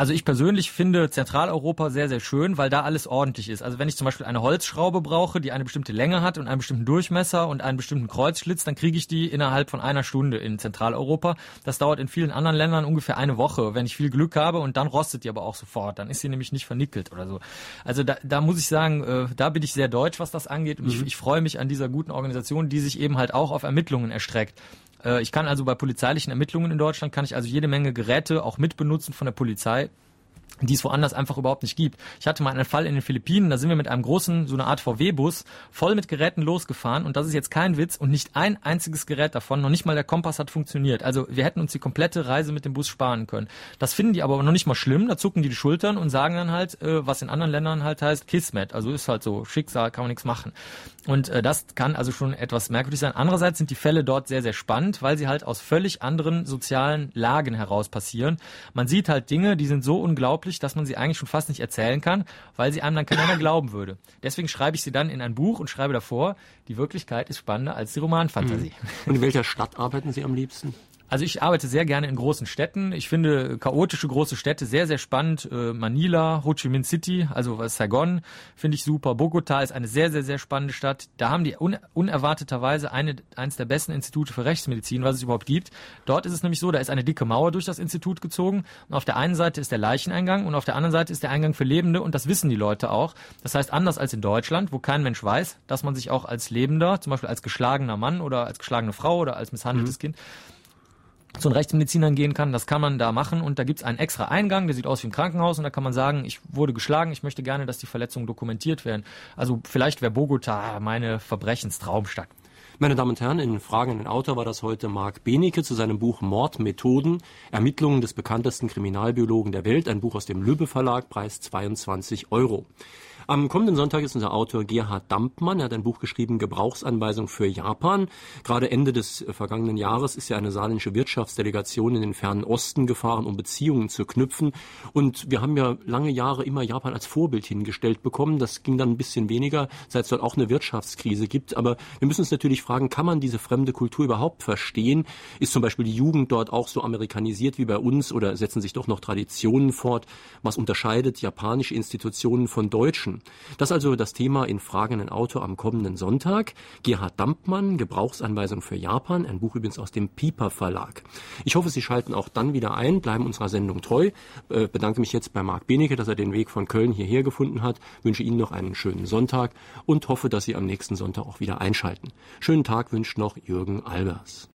Also ich persönlich finde Zentraleuropa sehr, sehr schön, weil da alles ordentlich ist. Also wenn ich zum Beispiel eine Holzschraube brauche, die eine bestimmte Länge hat und einen bestimmten Durchmesser und einen bestimmten Kreuzschlitz, dann kriege ich die innerhalb von einer Stunde in Zentraleuropa. Das dauert in vielen anderen Ländern ungefähr eine Woche, wenn ich viel Glück habe und dann rostet die aber auch sofort. Dann ist sie nämlich nicht vernickelt oder so. Also da, da muss ich sagen, äh, da bin ich sehr deutsch, was das angeht. Und mhm. ich, ich freue mich an dieser guten Organisation, die sich eben halt auch auf Ermittlungen erstreckt. Äh, ich kann also bei polizeilichen Ermittlungen in Deutschland, kann ich also jede Menge Geräte auch mitbenutzen von der Polizei die es woanders einfach überhaupt nicht gibt. Ich hatte mal einen Fall in den Philippinen, da sind wir mit einem großen, so eine Art VW-Bus, voll mit Geräten losgefahren und das ist jetzt kein Witz und nicht ein einziges Gerät davon, noch nicht mal der Kompass hat funktioniert. Also wir hätten uns die komplette Reise mit dem Bus sparen können. Das finden die aber noch nicht mal schlimm, da zucken die die Schultern und sagen dann halt, äh, was in anderen Ländern halt heißt, Kismet, also ist halt so, Schicksal, kann man nichts machen. Und äh, das kann also schon etwas merkwürdig sein. Andererseits sind die Fälle dort sehr, sehr spannend, weil sie halt aus völlig anderen sozialen Lagen heraus passieren. Man sieht halt Dinge, die sind so unglaublich, dass man sie eigentlich schon fast nicht erzählen kann, weil sie einem dann keiner glauben würde. Deswegen schreibe ich sie dann in ein Buch und schreibe davor, die Wirklichkeit ist spannender als die Romanfantasie. Mhm. Und in welcher Stadt arbeiten Sie am liebsten? Also ich arbeite sehr gerne in großen Städten. Ich finde chaotische große Städte sehr, sehr spannend. Äh, Manila, Ho Chi Minh City, also Saigon, finde ich super. Bogota ist eine sehr, sehr, sehr spannende Stadt. Da haben die un unerwarteterweise eine, eines der besten Institute für Rechtsmedizin, was es überhaupt gibt. Dort ist es nämlich so, da ist eine dicke Mauer durch das Institut gezogen. Und auf der einen Seite ist der Leicheneingang und auf der anderen Seite ist der Eingang für Lebende. Und das wissen die Leute auch. Das heißt, anders als in Deutschland, wo kein Mensch weiß, dass man sich auch als Lebender, zum Beispiel als geschlagener Mann oder als geschlagene Frau oder als misshandeltes mhm. Kind, zu den Rechtsmedizinern gehen kann. Das kann man da machen und da gibt es einen extra Eingang, der sieht aus wie ein Krankenhaus und da kann man sagen, ich wurde geschlagen, ich möchte gerne, dass die Verletzungen dokumentiert werden. Also vielleicht wäre Bogota meine Verbrechenstraumstadt. Meine Damen und Herren, in Fragen an den Autor war das heute Marc Benecke zu seinem Buch Mordmethoden, Ermittlungen des bekanntesten Kriminalbiologen der Welt, ein Buch aus dem Lübbe Verlag, Preis 22 Euro. Am kommenden Sonntag ist unser Autor Gerhard Dampmann. Er hat ein Buch geschrieben, Gebrauchsanweisung für Japan. Gerade Ende des äh, vergangenen Jahres ist ja eine saarländische Wirtschaftsdelegation in den fernen Osten gefahren, um Beziehungen zu knüpfen. Und wir haben ja lange Jahre immer Japan als Vorbild hingestellt bekommen. Das ging dann ein bisschen weniger, seit es dort auch eine Wirtschaftskrise gibt. Aber wir müssen uns natürlich fragen, kann man diese fremde Kultur überhaupt verstehen? Ist zum Beispiel die Jugend dort auch so amerikanisiert wie bei uns oder setzen sich doch noch Traditionen fort? Was unterscheidet japanische Institutionen von deutschen? Das also das Thema in Fragen Auto am kommenden Sonntag. Gerhard Dampmann, Gebrauchsanweisung für Japan, ein Buch übrigens aus dem Piper Verlag. Ich hoffe, Sie schalten auch dann wieder ein, bleiben unserer Sendung treu. Äh, bedanke mich jetzt bei Marc Benecke, dass er den Weg von Köln hierher gefunden hat, wünsche Ihnen noch einen schönen Sonntag und hoffe, dass Sie am nächsten Sonntag auch wieder einschalten. Schönen Tag wünscht noch Jürgen Albers.